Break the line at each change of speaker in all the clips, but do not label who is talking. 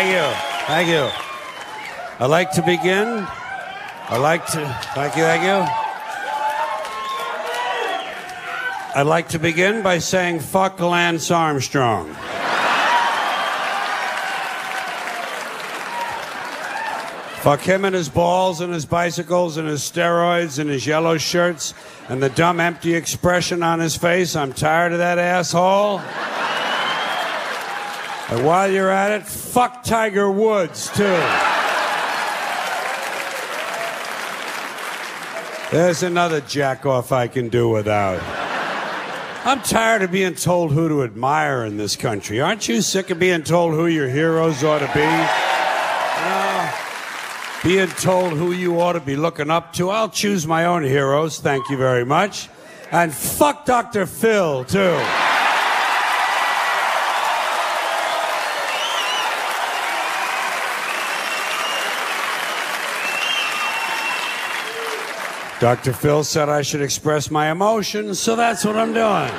Thank you. Thank you. I'd like to begin. I'd like to. Thank you. Thank you. I'd like to begin by saying fuck Lance Armstrong. Fuck him and his balls and his bicycles and his steroids and his yellow shirts and the dumb empty expression on his face. I'm tired of that asshole. And while you're at it, fuck Tiger Woods, too. There's another jackoff I can do without. I'm tired of being told who to admire in this country. Aren't you sick of being told who your heroes ought to be? No. Being told who you ought to be looking up to. I'll choose my own heroes, thank you very much. And fuck Dr. Phil, too. Dr. Phil said I should express my emotions, so that's what I'm doing.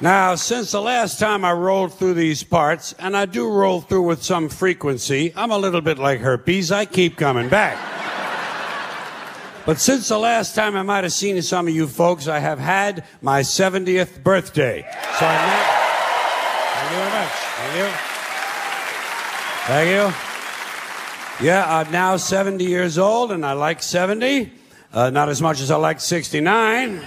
Now, since the last time I rolled through these parts, and I do roll through with some frequency, I'm a little bit like herpes, I keep coming back. But since the last time I might have seen some of you folks, I have had my 70th birthday. So I'm not... Thank you very much. Thank you. Thank you. Yeah, I'm now 70 years old, and I like 70. Uh, not as much as I like 69.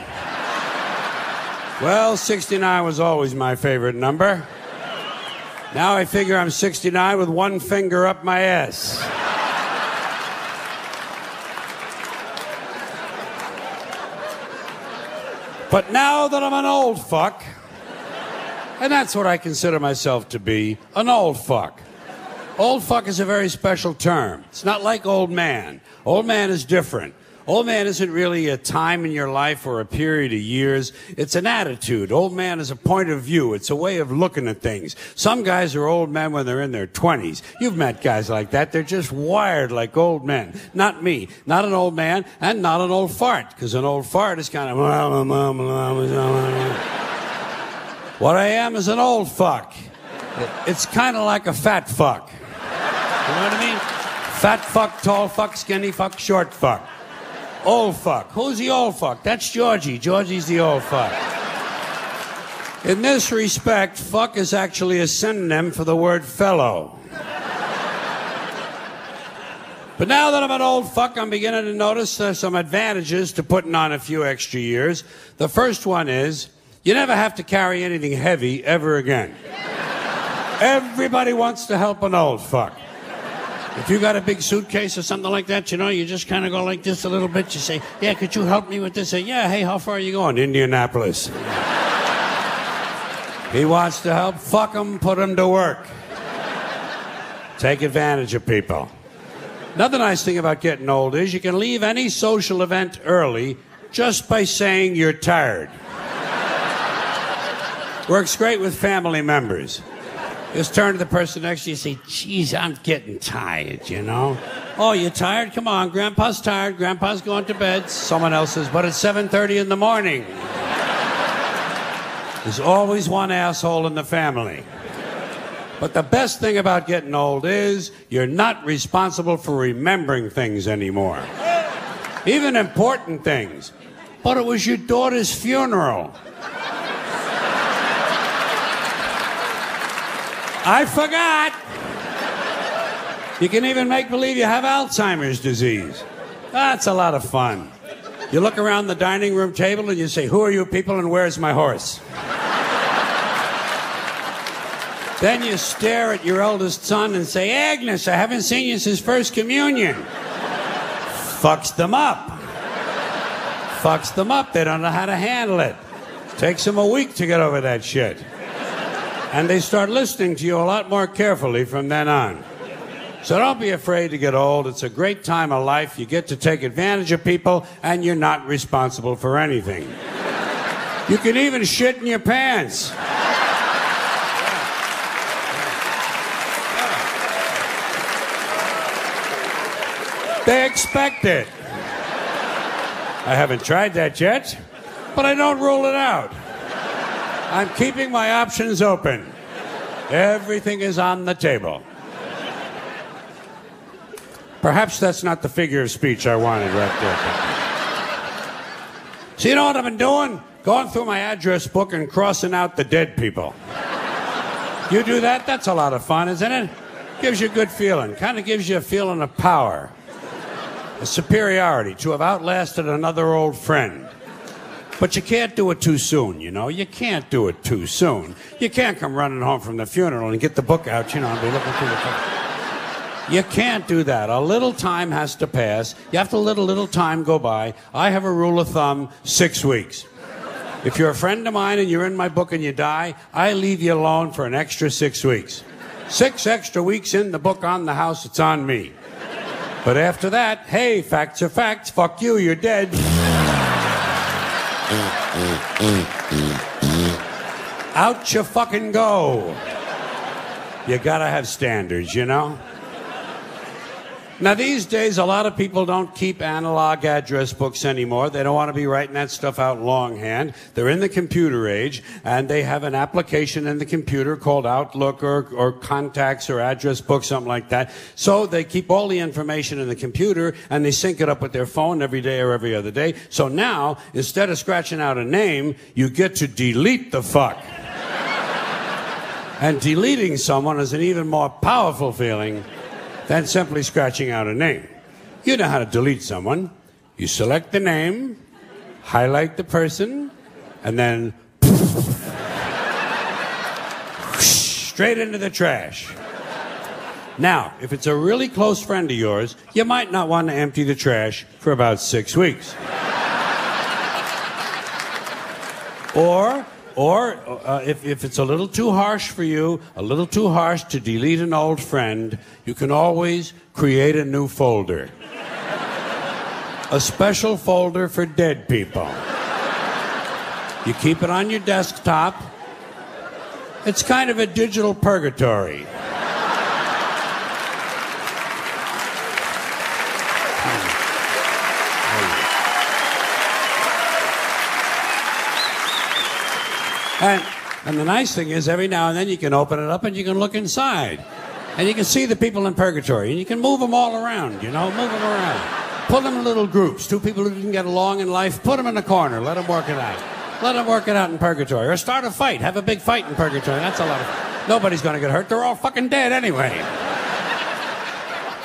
well, 69 was always my favorite number. Now I figure I'm 69 with one finger up my ass. But now that I'm an old fuck, and that's what I consider myself to be an old fuck. Old fuck is a very special term. It's not like old man. Old man is different. Old man isn't really a time in your life or a period of years. It's an attitude. Old man is a point of view. It's a way of looking at things. Some guys are old men when they're in their 20s. You've met guys like that. They're just wired like old men. Not me. Not an old man and not an old fart. Because an old fart is kind of. what I am is an old fuck. It's kind of like a fat fuck. You know what I mean? Fat fuck, tall fuck, skinny fuck, short fuck. Old fuck. Who's the old fuck? That's Georgie. Georgie's the old fuck. In this respect, fuck is actually a synonym for the word fellow. But now that I'm an old fuck, I'm beginning to notice uh, some advantages to putting on a few extra years. The first one is you never have to carry anything heavy ever again. Everybody wants to help an old fuck. If you got a big suitcase or something like that, you know, you just kind of go like this a little bit. You say, "Yeah, could you help me with this?" Say, "Yeah, hey, how far are you going?" Indianapolis. he wants to help. Fuck him. Put him to work. Take advantage of people. Another nice thing about getting old is you can leave any social event early just by saying you're tired. Works great with family members. Just turn to the person next to you and say, geez, I'm getting tired, you know? Oh, you're tired? Come on, Grandpa's tired. Grandpa's going to bed. Someone else says, but it's 7.30 in the morning. There's always one asshole in the family. But the best thing about getting old is you're not responsible for remembering things anymore. Even important things. But it was your daughter's funeral. I forgot. You can even make believe you have Alzheimer's disease. That's a lot of fun. You look around the dining room table and you say, Who are you people and where's my horse? then you stare at your eldest son and say, Agnes, I haven't seen you since First Communion. Fucks them up. Fucks them up. They don't know how to handle it. Takes them a week to get over that shit and they start listening to you a lot more carefully from then on. So don't be afraid to get old. It's a great time of life. You get to take advantage of people, and you're not responsible for anything. You can even shit in your pants. They expect it. I haven't tried that yet, but I don't rule it out. I'm keeping my options open. Everything is on the table. Perhaps that's not the figure of speech I wanted right there. So, you know what I've been doing? Going through my address book and crossing out the dead people. You do that? That's a lot of fun, isn't it? Gives you a good feeling. Kind of gives you a feeling of power, a superiority to have outlasted another old friend. But you can't do it too soon, you know? You can't do it too soon. You can't come running home from the funeral and get the book out, you know, and be looking through the book. You can't do that. A little time has to pass. You have to let a little time go by. I have a rule of thumb six weeks. If you're a friend of mine and you're in my book and you die, I leave you alone for an extra six weeks. Six extra weeks in the book on the house, it's on me. But after that, hey, facts are facts. Fuck you, you're dead. Out you fucking go. You gotta have standards, you know? Now, these days, a lot of people don't keep analog address books anymore. They don't want to be writing that stuff out longhand. They're in the computer age, and they have an application in the computer called Outlook or, or Contacts or Address Book, something like that. So they keep all the information in the computer, and they sync it up with their phone every day or every other day. So now, instead of scratching out a name, you get to delete the fuck. and deleting someone is an even more powerful feeling than simply scratching out a name. You know how to delete someone. You select the name, highlight the person, and then straight into the trash. Now, if it's a really close friend of yours, you might not want to empty the trash for about six weeks. or or uh, if, if it's a little too harsh for you, a little too harsh to delete an old friend, you can always create a new folder. a special folder for dead people. You keep it on your desktop. It's kind of a digital purgatory. And, and the nice thing is, every now and then you can open it up and you can look inside. And you can see the people in purgatory. And you can move them all around, you know, move them around. Put them in little groups. Two people who didn't get along in life, put them in a the corner. Let them work it out. Let them work it out in purgatory. Or start a fight. Have a big fight in purgatory. That's a lot of. Nobody's going to get hurt. They're all fucking dead anyway.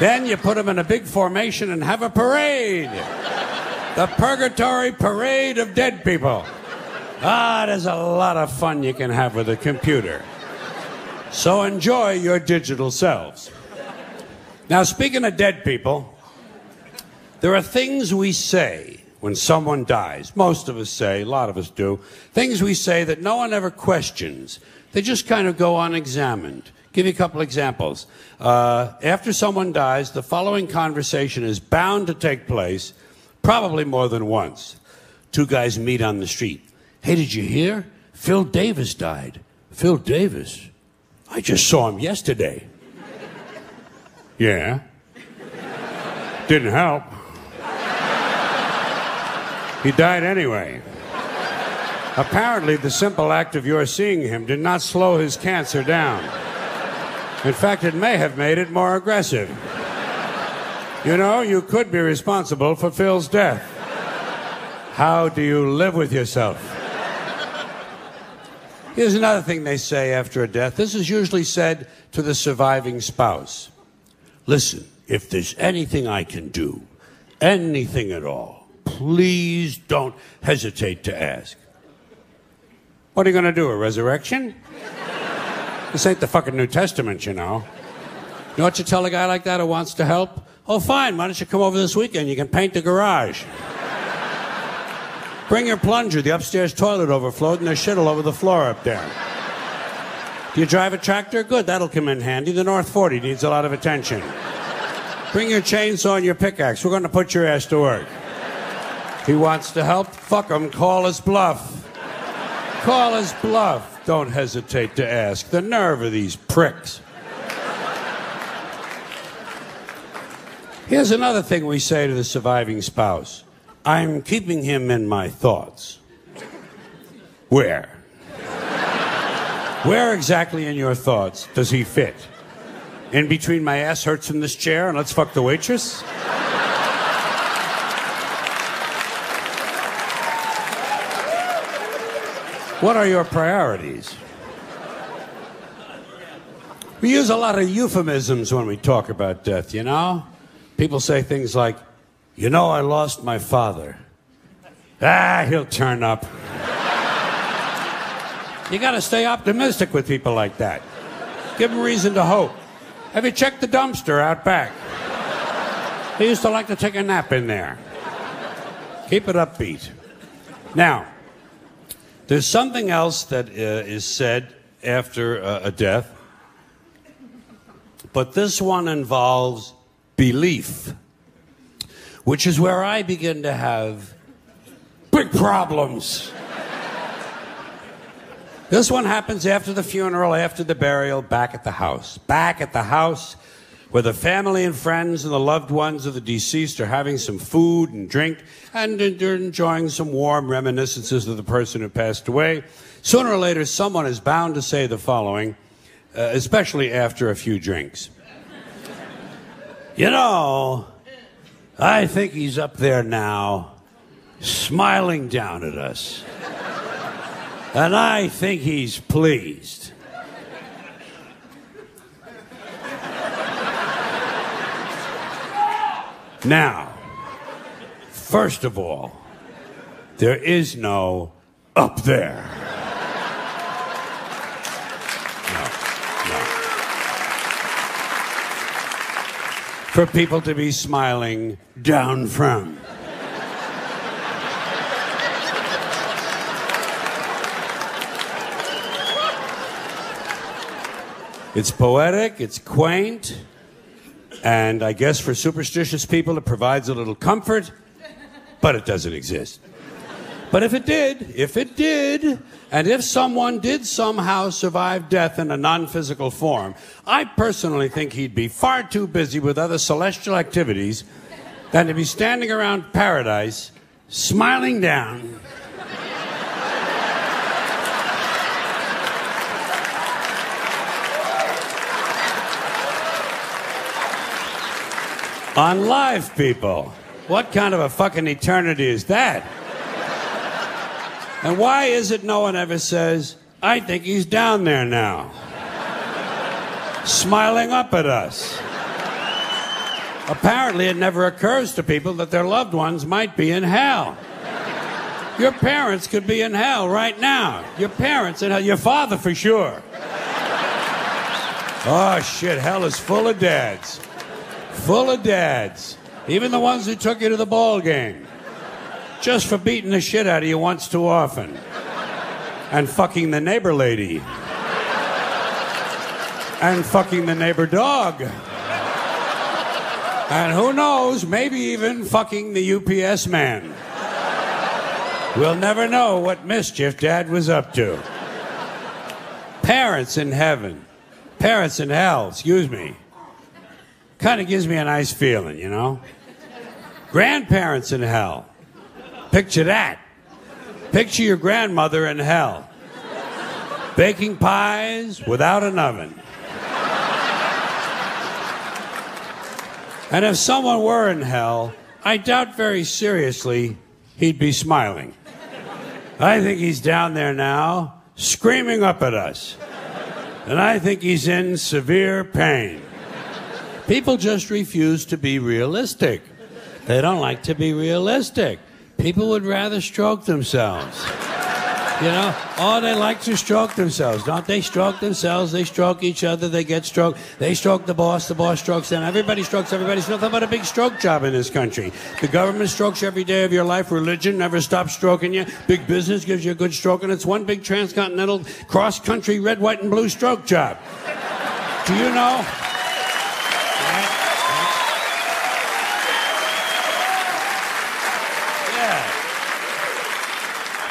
Then you put them in a big formation and have a parade. The purgatory parade of dead people. Ah, there's a lot of fun you can have with a computer. So enjoy your digital selves. Now, speaking of dead people, there are things we say when someone dies. Most of us say, a lot of us do, things we say that no one ever questions. They just kind of go unexamined. Give you a couple examples. Uh, after someone dies, the following conversation is bound to take place, probably more than once. Two guys meet on the street. Hey, did you hear? Phil Davis died. Phil Davis? I just saw him yesterday. yeah. Didn't help. He died anyway. Apparently, the simple act of your seeing him did not slow his cancer down. In fact, it may have made it more aggressive. You know, you could be responsible for Phil's death. How do you live with yourself? Here's another thing they say after a death. This is usually said to the surviving spouse. Listen, if there's anything I can do, anything at all, please don't hesitate to ask. What are you going to do, a resurrection? This ain't the fucking New Testament, you know. You know what you tell a guy like that who wants to help? Oh, fine, why don't you come over this weekend? You can paint the garage. Bring your plunger. The upstairs toilet overflowed and there's shit all over the floor up there. Do you drive a tractor? Good, that'll come in handy. The North 40 needs a lot of attention. Bring your chainsaw and your pickaxe. We're going to put your ass to work. He wants to help, fuck him. Call his bluff. Call his bluff. Don't hesitate to ask. The nerve of these pricks. Here's another thing we say to the surviving spouse I'm keeping him in my thoughts. Where? Where exactly in your thoughts does he fit? In between my ass hurts from this chair and let's fuck the waitress? What are your priorities? We use a lot of euphemisms when we talk about death, you know? People say things like, you know, I lost my father. Ah, he'll turn up. you gotta stay optimistic with people like that. Give them reason to hope. Have you checked the dumpster out back? He used to like to take a nap in there. Keep it upbeat. Now, there's something else that uh, is said after uh, a death, but this one involves belief, which is where I begin to have big problems. this one happens after the funeral, after the burial, back at the house. Back at the house where the family and friends and the loved ones of the deceased are having some food and drink and enjoying some warm reminiscences of the person who passed away. Sooner or later, someone is bound to say the following, uh, especially after a few drinks. you know, I think he's up there now, smiling down at us. And I think he's pleased. Now, first of all, there is no up there. For people to be smiling down from. It's poetic, it's quaint, and I guess for superstitious people, it provides a little comfort, but it doesn't exist. But if it did, if it did, and if someone did somehow survive death in a non physical form, I personally think he'd be far too busy with other celestial activities than to be standing around paradise, smiling down. on live people. What kind of a fucking eternity is that? And why is it no one ever says, I think he's down there now? Smiling up at us. Apparently, it never occurs to people that their loved ones might be in hell. Your parents could be in hell right now. Your parents in hell. Your father for sure. Oh, shit. Hell is full of dads full of dads, even the ones who took you to the ball game, just for beating the shit out of you once too often and fucking the neighbor lady and fucking the neighbor dog. And who knows, maybe even fucking the UPS man. We'll never know what mischief dad was up to. Parents in heaven, parents in hell, excuse me kind of gives me a nice feeling, you know? Grandparents in hell. Picture that. Picture your grandmother in hell. Baking pies without an oven. And if someone were in hell, I doubt very seriously he'd be smiling. I think he's down there now, screaming up at us. And I think he's in severe pain. People just refuse to be realistic. They don't like to be realistic. People would rather stroke themselves. You know, oh, they like to stroke themselves. Don't they stroke themselves? They stroke each other. They get stroked. They stroke the boss. The boss strokes them. Everybody strokes everybody. It's nothing but a big stroke job in this country. The government strokes every day of your life. Religion never stops stroking you. Big business gives you a good stroke, and it's one big transcontinental cross-country red, white, and blue stroke job. Do you know?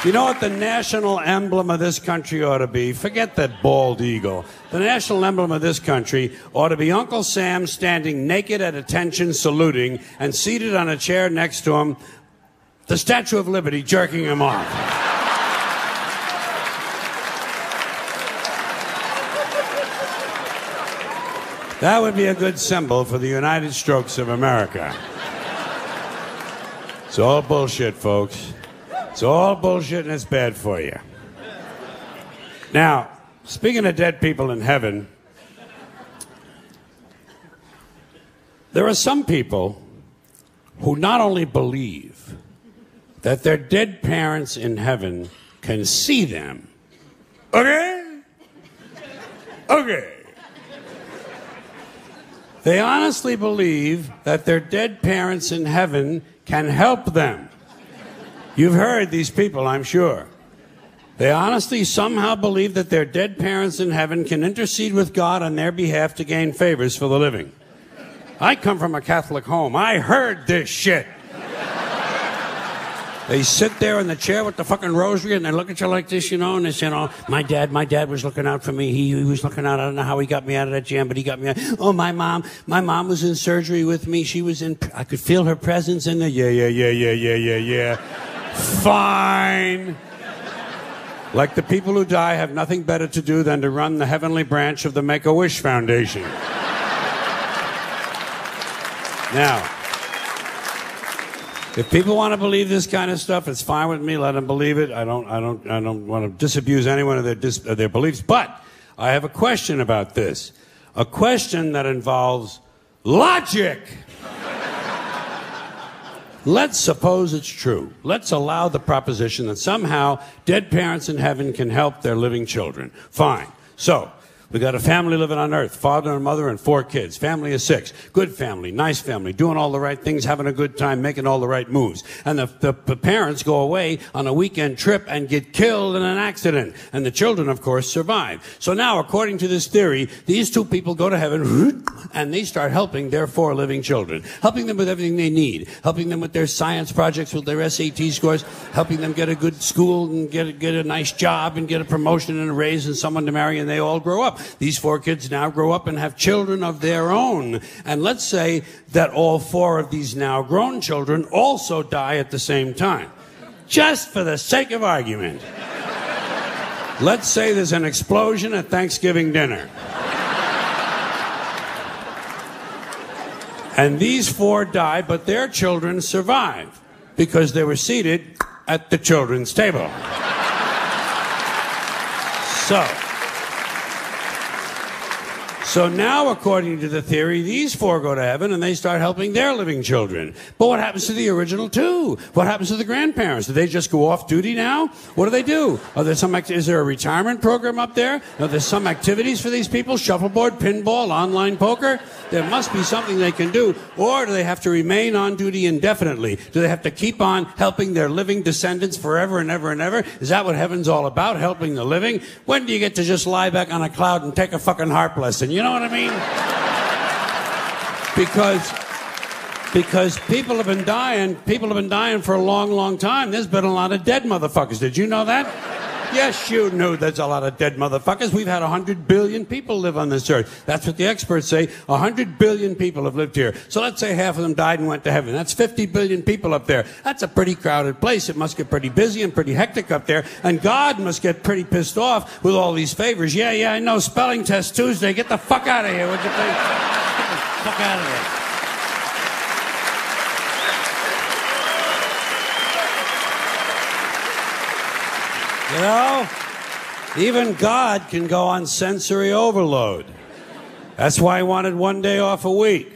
You know what the national emblem of this country ought to be? Forget that bald eagle. The national emblem of this country ought to be Uncle Sam standing naked at attention, saluting, and seated on a chair next to him, the Statue of Liberty jerking him off. That would be a good symbol for the United Strokes of America. It's all bullshit, folks. It's all bullshit and it's bad for you. Now, speaking of dead people in heaven, there are some people who not only believe that their dead parents in heaven can see them. Okay? Okay. They honestly believe that their dead parents in heaven can help them. You've heard these people, I'm sure. They honestly somehow believe that their dead parents in heaven can intercede with God on their behalf to gain favors for the living. I come from a Catholic home. I heard this shit. They sit there in the chair with the fucking rosary and they look at you like this, you know, and they say, oh, my dad, my dad was looking out for me. He, he was looking out. I don't know how he got me out of that jam, but he got me out. Oh, my mom, my mom was in surgery with me. She was in, I could feel her presence in there. Yeah, yeah, yeah, yeah, yeah, yeah, yeah. Fine. Like the people who die have nothing better to do than to run the heavenly branch of the Make a Wish Foundation. Now, if people want to believe this kind of stuff, it's fine with me. Let them believe it. I don't, I don't, I don't want to disabuse anyone of their, dis, of their beliefs. But I have a question about this. A question that involves logic. Let's suppose it's true. Let's allow the proposition that somehow dead parents in heaven can help their living children. Fine. So, we got a family living on earth, father and mother and four kids. Family of six. Good family, nice family, doing all the right things, having a good time, making all the right moves. And the, the, the, parents go away on a weekend trip and get killed in an accident. And the children, of course, survive. So now, according to this theory, these two people go to heaven and they start helping their four living children, helping them with everything they need, helping them with their science projects, with their SAT scores, helping them get a good school and get get a nice job and get a promotion and a raise and someone to marry and they all grow up. These four kids now grow up and have children of their own. And let's say that all four of these now grown children also die at the same time. Just for the sake of argument. Let's say there's an explosion at Thanksgiving dinner. And these four die, but their children survive because they were seated at the children's table. So, so now, according to the theory, these four go to heaven and they start helping their living children. But what happens to the original two? What happens to the grandparents? Do they just go off duty now? What do they do? Are there some? Is there a retirement program up there? Are there some activities for these people? Shuffleboard, pinball, online poker? There must be something they can do. Or do they have to remain on duty indefinitely? Do they have to keep on helping their living descendants forever and ever and ever? Is that what heaven's all about? Helping the living? When do you get to just lie back on a cloud and take a fucking harp lesson? You know what I mean? Because because people have been dying. People have been dying for a long, long time. There's been a lot of dead motherfuckers. Did you know that? Yes, you know there's a lot of dead motherfuckers. We've had 100 billion people live on this earth. That's what the experts say. 100 billion people have lived here. So let's say half of them died and went to heaven. That's 50 billion people up there. That's a pretty crowded place. It must get pretty busy and pretty hectic up there. And God must get pretty pissed off with all these favors. Yeah, yeah, I know. Spelling test Tuesday. Get the fuck out of here, would you please? Get the fuck out of here. You know, even God can go on sensory overload. That's why he wanted one day off a week.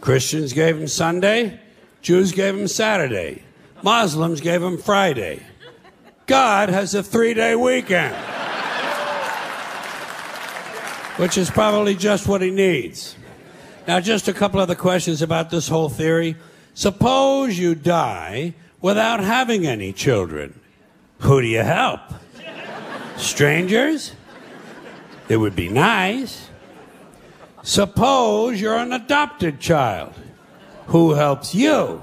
Christians gave him Sunday, Jews gave him Saturday, Muslims gave him Friday. God has a three day weekend, which is probably just what he needs. Now, just a couple other questions about this whole theory. Suppose you die without having any children. Who do you help? Strangers? It would be nice. Suppose you're an adopted child. Who helps you?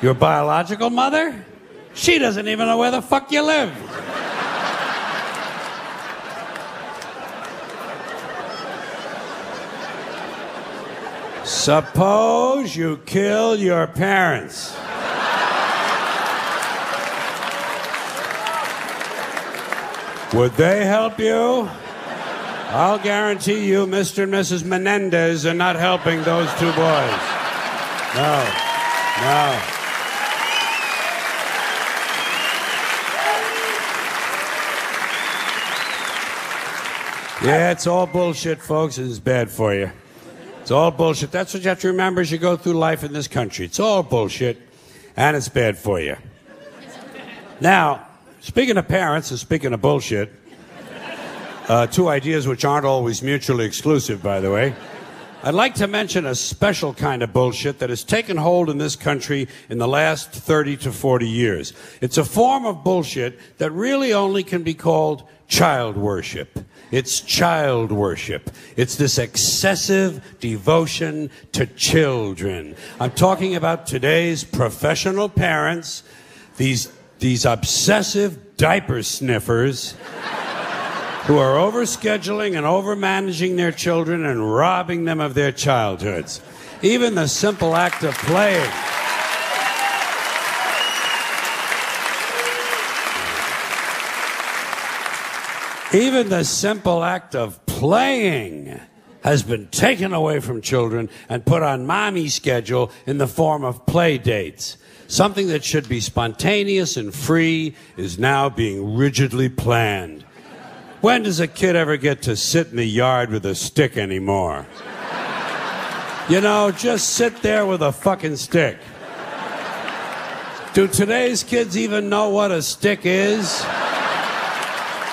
Your biological mother? She doesn't even know where the fuck you live. Suppose you kill your parents. Would they help you? I'll guarantee you, Mr. and Mrs. Menendez are not helping those two boys. No, no. Yeah, it's all bullshit, folks. It's bad for you. It's all bullshit. That's what you have to remember as you go through life in this country. It's all bullshit, and it's bad for you. Now, speaking of parents and speaking of bullshit, uh, two ideas which aren't always mutually exclusive, by the way. I'd like to mention a special kind of bullshit that has taken hold in this country in the last 30 to 40 years. It's a form of bullshit that really only can be called child worship. It's child worship. It's this excessive devotion to children. I'm talking about today's professional parents, these, these obsessive diaper sniffers who are overscheduling and overmanaging their children and robbing them of their childhoods. Even the simple act of playing. Even the simple act of playing has been taken away from children and put on mommy's schedule in the form of play dates. Something that should be spontaneous and free is now being rigidly planned. When does a kid ever get to sit in the yard with a stick anymore? You know, just sit there with a fucking stick. Do today's kids even know what a stick is?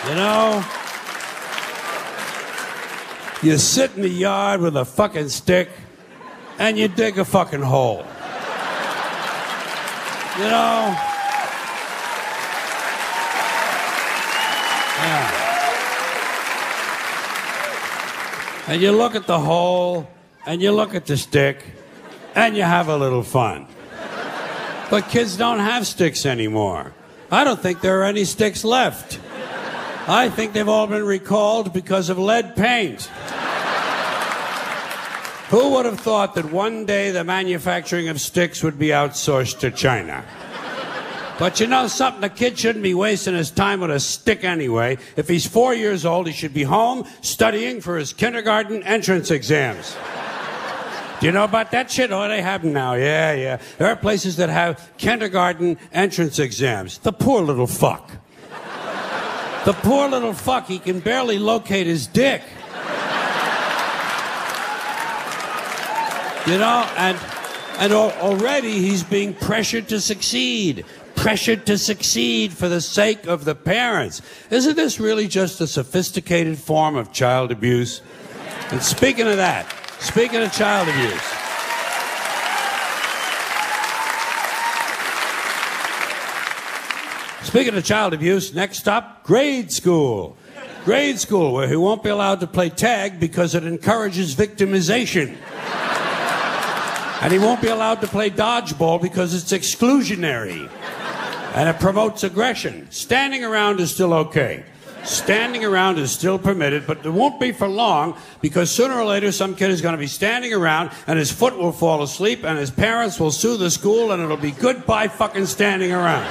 You know? You sit in the yard with a fucking stick and you dig a fucking hole. You know? Yeah. And you look at the hole and you look at the stick and you have a little fun. But kids don't have sticks anymore. I don't think there are any sticks left. I think they've all been recalled because of lead paint. Who would have thought that one day the manufacturing of sticks would be outsourced to China? But you know something? the kid shouldn't be wasting his time with a stick anyway. If he's four years old, he should be home studying for his kindergarten entrance exams. Do you know about that shit? Oh, they have them now. Yeah, yeah. There are places that have kindergarten entrance exams. The poor little fuck. The poor little fuck, he can barely locate his dick. You know, and and already he's being pressured to succeed. Pressured to succeed for the sake of the parents. Isn't this really just a sophisticated form of child abuse? And speaking of that, speaking of child abuse, Speaking of child abuse, next stop, grade school. Grade school, where he won't be allowed to play tag because it encourages victimization. And he won't be allowed to play dodgeball because it's exclusionary. And it promotes aggression. Standing around is still okay. Standing around is still permitted, but it won't be for long because sooner or later some kid is going to be standing around and his foot will fall asleep and his parents will sue the school and it'll be goodbye fucking standing around.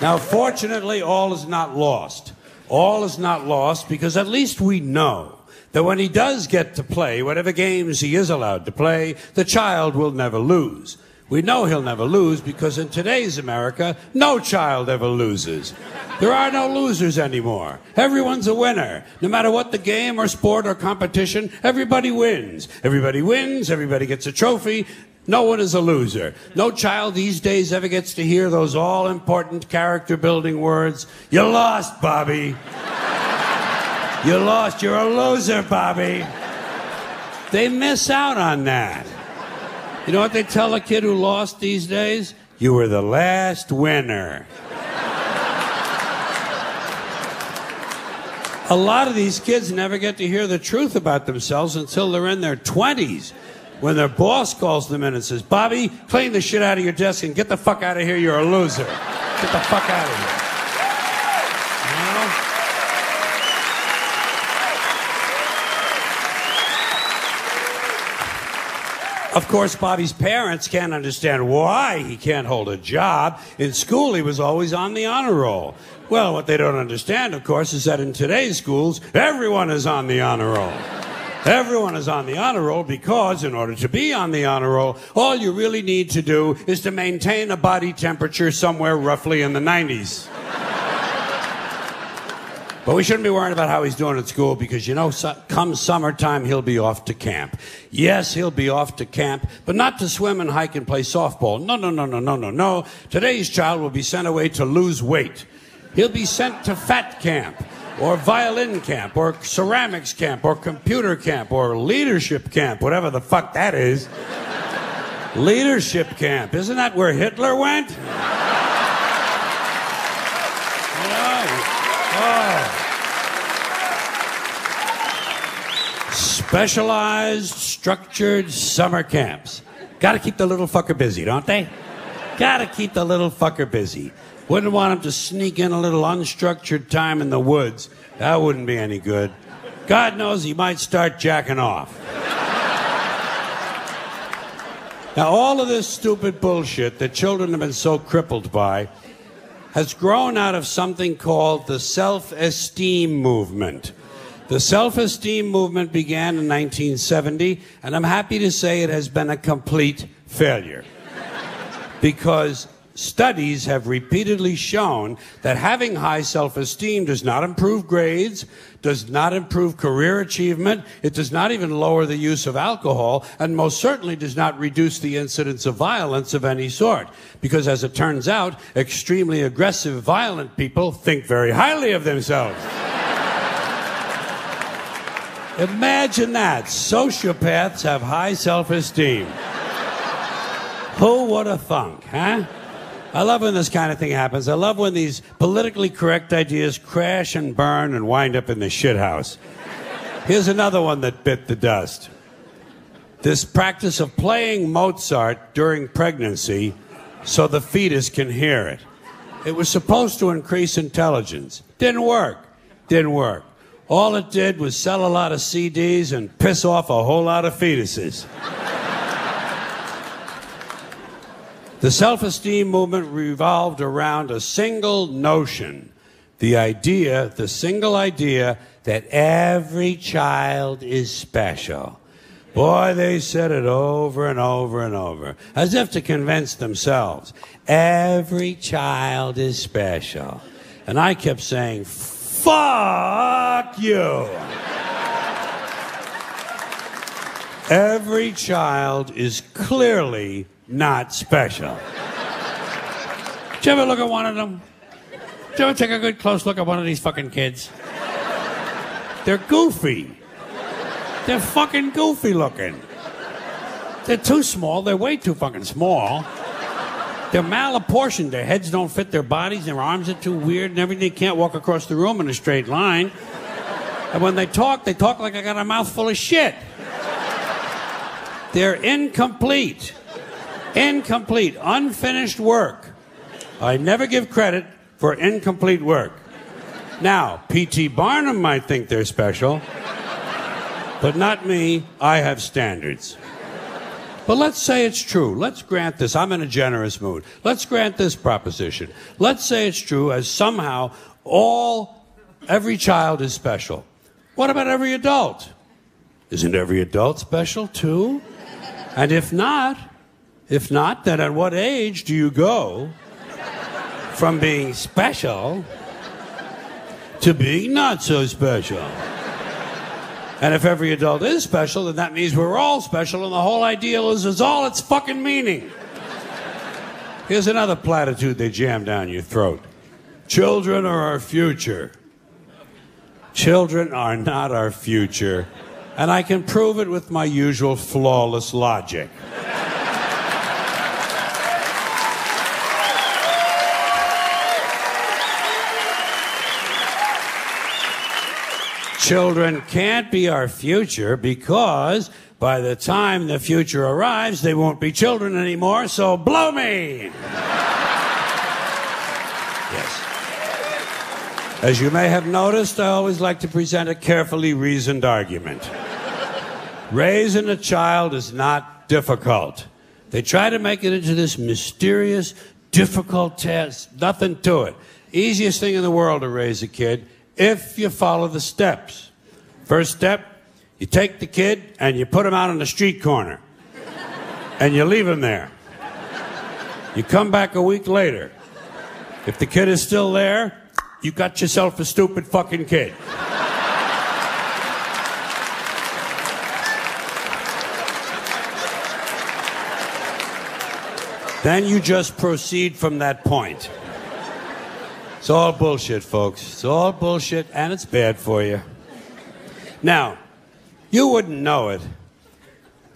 Now, fortunately, all is not lost. All is not lost because at least we know that when he does get to play whatever games he is allowed to play, the child will never lose. We know he'll never lose because in today's America, no child ever loses. There are no losers anymore. Everyone's a winner. No matter what the game or sport or competition, everybody wins. Everybody wins, everybody gets a trophy. No one is a loser. No child these days ever gets to hear those all important character building words. You lost, Bobby. You lost. You're a loser, Bobby. They miss out on that. You know what they tell a kid who lost these days? You were the last winner. a lot of these kids never get to hear the truth about themselves until they're in their 20s. When their boss calls them in and says, Bobby, clean the shit out of your desk and get the fuck out of here, you're a loser. Get the fuck out of here. Of course, Bobby's parents can't understand why he can't hold a job. In school, he was always on the honor roll. Well, what they don't understand, of course, is that in today's schools, everyone is on the honor roll. Everyone is on the honor roll because, in order to be on the honor roll, all you really need to do is to maintain a body temperature somewhere roughly in the 90s. But we shouldn't be worrying about how he's doing at school because, you know, su- come summertime, he'll be off to camp. Yes, he'll be off to camp, but not to swim and hike and play softball. No, no, no, no, no, no, no. Today's child will be sent away to lose weight. He'll be sent to fat camp, or violin camp, or ceramics camp, or computer camp, or leadership camp, whatever the fuck that is. leadership camp. Isn't that where Hitler went? Specialized, structured summer camps. Gotta keep the little fucker busy, don't they? Gotta keep the little fucker busy. Wouldn't want him to sneak in a little unstructured time in the woods. That wouldn't be any good. God knows he might start jacking off. now, all of this stupid bullshit that children have been so crippled by has grown out of something called the self esteem movement. The self esteem movement began in 1970, and I'm happy to say it has been a complete failure. because studies have repeatedly shown that having high self esteem does not improve grades, does not improve career achievement, it does not even lower the use of alcohol, and most certainly does not reduce the incidence of violence of any sort. Because as it turns out, extremely aggressive, violent people think very highly of themselves. Imagine that. Sociopaths have high self esteem. Who would have thunk, huh? I love when this kind of thing happens. I love when these politically correct ideas crash and burn and wind up in the shithouse. Here's another one that bit the dust. This practice of playing Mozart during pregnancy so the fetus can hear it. It was supposed to increase intelligence. Didn't work. Didn't work. All it did was sell a lot of CDs and piss off a whole lot of fetuses. the self esteem movement revolved around a single notion the idea, the single idea that every child is special. Boy, they said it over and over and over, as if to convince themselves. Every child is special. And I kept saying, Fuck you. Every child is clearly not special. Did you ever look at one of them? Did you ever take a good close look at one of these fucking kids? They're goofy. They're fucking goofy looking. They're too small. They're way too fucking small. They're malapportioned. Their heads don't fit their bodies. Their arms are too weird and everything. Can't walk across the room in a straight line. And when they talk, they talk like I got a mouthful of shit. They're incomplete. Incomplete. Unfinished work. I never give credit for incomplete work. Now, P.T. Barnum might think they're special, but not me. I have standards. But let's say it's true. Let's grant this. I'm in a generous mood. Let's grant this proposition. Let's say it's true as somehow all, every child is special. What about every adult? Isn't every adult special too? And if not, if not, then at what age do you go from being special to being not so special? And if every adult is special, then that means we're all special, and the whole ideal is, is all its fucking meaning. Here's another platitude they jam down your throat Children are our future. Children are not our future. And I can prove it with my usual flawless logic. Children can't be our future because by the time the future arrives, they won't be children anymore, so blow me! yes. As you may have noticed, I always like to present a carefully reasoned argument. Raising a child is not difficult. They try to make it into this mysterious, difficult test. Nothing to it. Easiest thing in the world to raise a kid if you follow the steps. First step, you take the kid and you put him out on the street corner. and you leave him there. You come back a week later. If the kid is still there, you got yourself a stupid fucking kid. then you just proceed from that point. It's all bullshit, folks. It's all bullshit, and it's bad for you. Now, you wouldn't know it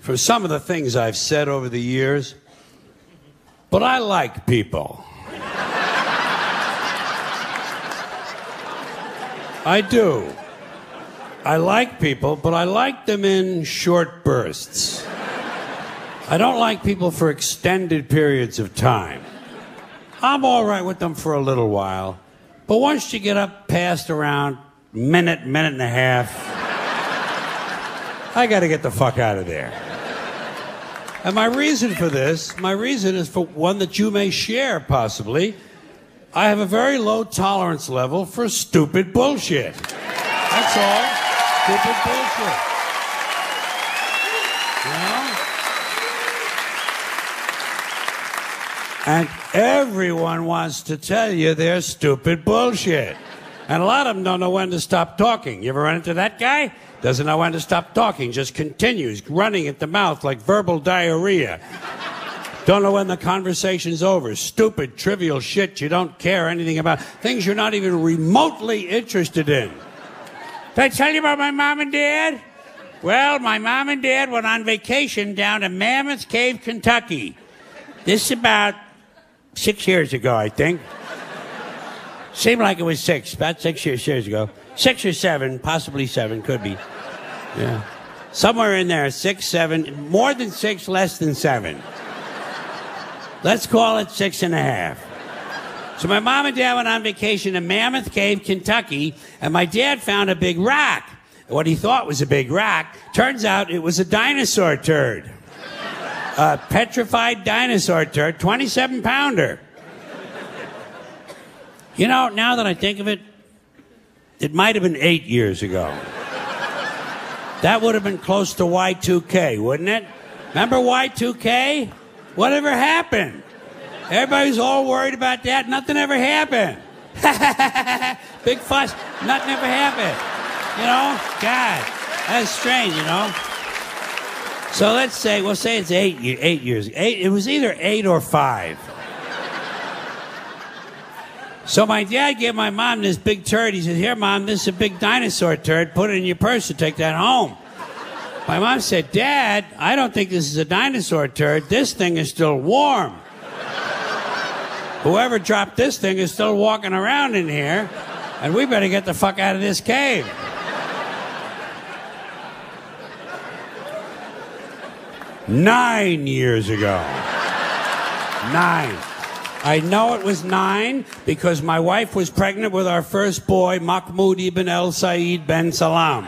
from some of the things I've said over the years, but I like people. I do. I like people, but I like them in short bursts. I don't like people for extended periods of time. I'm all right with them for a little while, but once you get up past around minute, minute and a half, I got to get the fuck out of there. And my reason for this, my reason is for one that you may share possibly. I have a very low tolerance level for stupid bullshit. That's all. Stupid bullshit. You know? And everyone wants to tell you their stupid bullshit. And a lot of them don't know when to stop talking. You ever run into that guy? Doesn't know when to stop talking, just continues running at the mouth like verbal diarrhea. Don't know when the conversation's over. Stupid, trivial shit you don't care anything about. Things you're not even remotely interested in. Did I tell you about my mom and dad? Well, my mom and dad went on vacation down to Mammoth Cave, Kentucky. This is about six years ago, I think. Seemed like it was six, about six years, years ago. Six or seven, possibly seven, could be. Yeah. Somewhere in there, six, seven, more than six, less than seven. Let's call it six and a half. So my mom and dad went on vacation to Mammoth Cave, Kentucky, and my dad found a big rock. What he thought was a big rock, turns out it was a dinosaur turd. A petrified dinosaur turd, 27 pounder. You know, now that I think of it, it might have been eight years ago. That would have been close to Y2K, wouldn't it? Remember Y2K? Whatever happened? Everybody's all worried about that. Nothing ever happened. Big fuss. Nothing ever happened. You know? God, that's strange, you know? So let's say, we'll say it's eight, eight years. Eight, it was either eight or five. So my dad gave my mom this big turd. He said, Here, mom, this is a big dinosaur turd. Put it in your purse and take that home. My mom said, Dad, I don't think this is a dinosaur turd. This thing is still warm. Whoever dropped this thing is still walking around in here, and we better get the fuck out of this cave. Nine years ago. Nine. I know it was nine because my wife was pregnant with our first boy, Mahmoud ibn El Said ben Salam.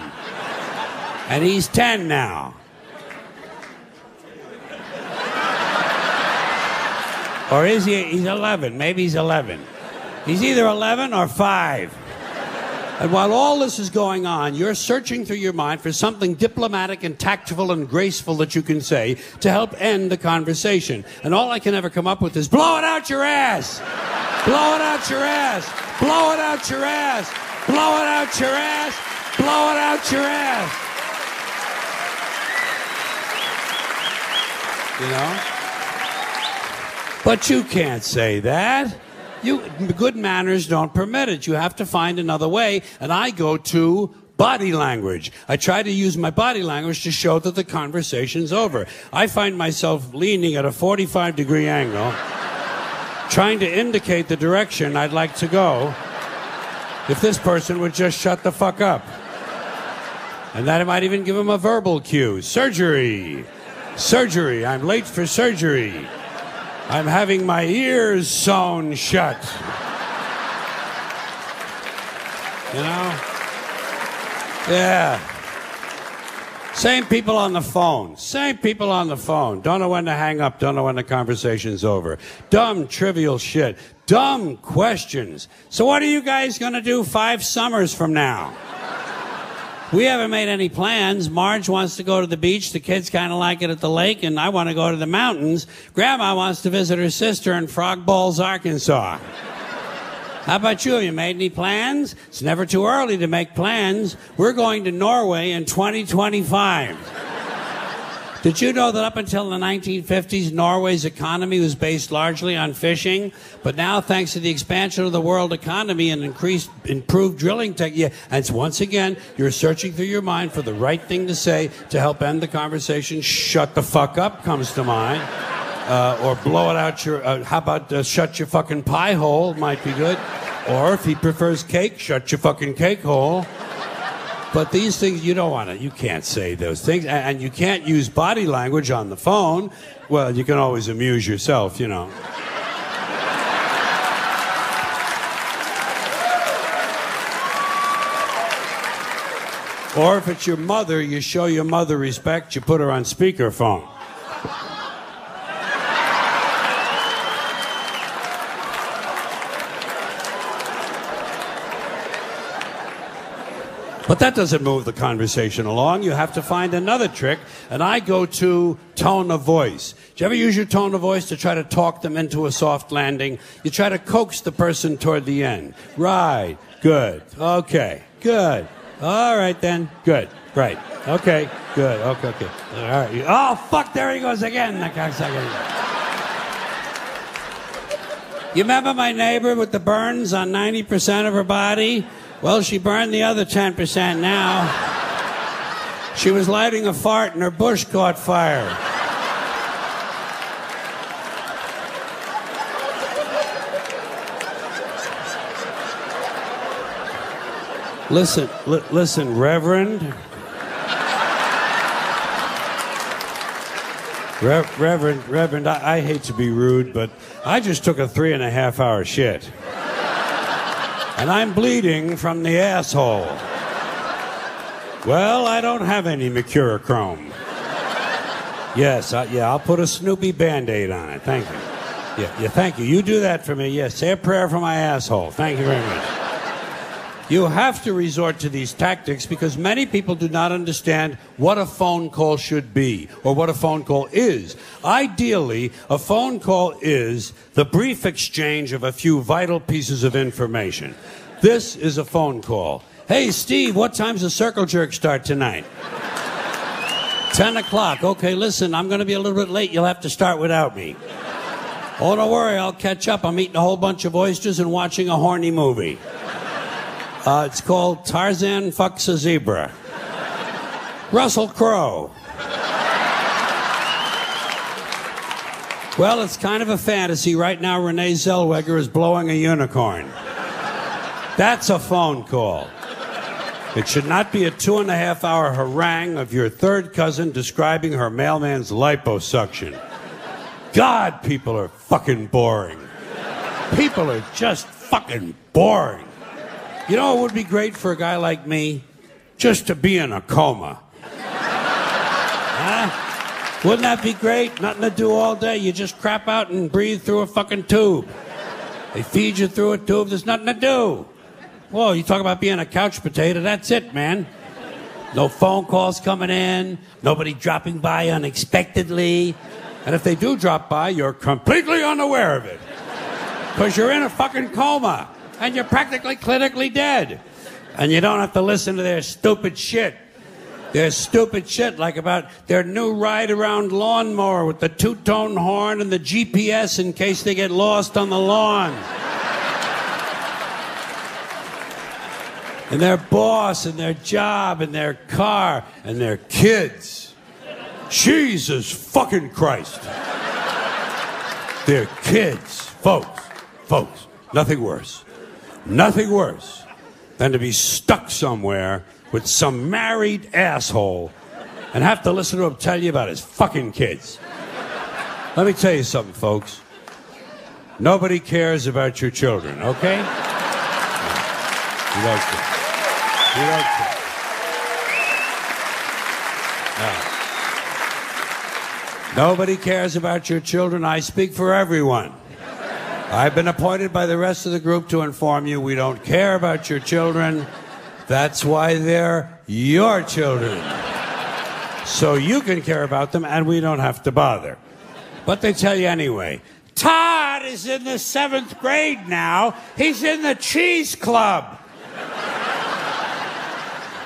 And he's 10 now. Or is he? He's 11. Maybe he's 11. He's either 11 or 5. And while all this is going on, you're searching through your mind for something diplomatic and tactful and graceful that you can say to help end the conversation. And all I can ever come up with is blow it out your ass! Blow it out your ass! Blow it out your ass! Blow it out your ass! Blow it out your ass! You know? But you can't say that. You, good manners don't permit it. You have to find another way. And I go to body language. I try to use my body language to show that the conversation's over. I find myself leaning at a 45 degree angle, trying to indicate the direction I'd like to go if this person would just shut the fuck up. And that I might even give him a verbal cue. Surgery. Surgery. I'm late for surgery. I'm having my ears sewn shut. You know? Yeah. Same people on the phone. Same people on the phone. Don't know when to hang up. Don't know when the conversation's over. Dumb, trivial shit. Dumb questions. So what are you guys going to do five summers from now? We haven't made any plans. Marge wants to go to the beach. The kids kind of like it at the lake, and I want to go to the mountains. Grandma wants to visit her sister in Frog Balls, Arkansas. How about you? Have you made any plans? It's never too early to make plans. We're going to Norway in 2025. Did you know that up until the 1950s, Norway's economy was based largely on fishing? But now, thanks to the expansion of the world economy and increased, improved drilling technique, and once again, you're searching through your mind for the right thing to say to help end the conversation. Shut the fuck up comes to mind. Uh, or blow it out your, uh, how about uh, shut your fucking pie hole might be good. Or if he prefers cake, shut your fucking cake hole. But these things, you don't want to, you can't say those things. And you can't use body language on the phone. Well, you can always amuse yourself, you know. Or if it's your mother, you show your mother respect, you put her on speakerphone. But that doesn't move the conversation along. You have to find another trick, and I go to tone of voice. Do you ever use your tone of voice to try to talk them into a soft landing? You try to coax the person toward the end. Right. Good. Okay. Good. All right then. Good. Right. Okay. Good. Okay. Okay. All right. Oh fuck! There he goes again. The cocksucker. You remember my neighbor with the burns on 90% of her body? Well, she burned the other 10% now. She was lighting a fart and her bush caught fire. Listen, li- listen, Reverend. Re- Reverend, Reverend, I-, I hate to be rude, but I just took a three and a half hour shit and I'm bleeding from the asshole. Well, I don't have any mercurochrome. Yes, I, yeah, I'll put a Snoopy band aid on it. Thank you. Yeah, yeah, thank you. You do that for me. Yes, say a prayer for my asshole. Thank you very much. You have to resort to these tactics because many people do not understand what a phone call should be or what a phone call is. Ideally, a phone call is the brief exchange of a few vital pieces of information. This is a phone call. Hey, Steve, what time's the circle jerk start tonight? 10 o'clock. Okay, listen, I'm going to be a little bit late. You'll have to start without me. Oh, don't worry, I'll catch up. I'm eating a whole bunch of oysters and watching a horny movie. Uh, it's called Tarzan Fucks a Zebra. Russell Crowe. Well, it's kind of a fantasy. Right now, Renee Zellweger is blowing a unicorn. That's a phone call. It should not be a two and a half hour harangue of your third cousin describing her mailman's liposuction. God, people are fucking boring. People are just fucking boring. You know, it would be great for a guy like me just to be in a coma. huh? Wouldn't that be great? Nothing to do all day. You just crap out and breathe through a fucking tube. They feed you through a tube. There's nothing to do. Whoa, you talk about being a couch potato. That's it, man. No phone calls coming in, nobody dropping by unexpectedly. And if they do drop by, you're completely unaware of it. Because you're in a fucking coma and you're practically clinically dead. And you don't have to listen to their stupid shit. Their stupid shit, like about their new ride around lawnmower with the two tone horn and the GPS in case they get lost on the lawn. and their boss and their job and their car and their kids. Jesus fucking Christ. Their kids. Folks, folks, nothing worse. Nothing worse than to be stuck somewhere with some married asshole and have to listen to him tell you about his fucking kids. Let me tell you something, folks. Nobody cares about your children, okay? You don't. You don't. Nobody cares about your children. I speak for everyone. I've been appointed by the rest of the group to inform you we don't care about your children. That's why they're your children. So you can care about them and we don't have to bother. But they tell you anyway. Todd is in the seventh grade now. He's in the cheese club.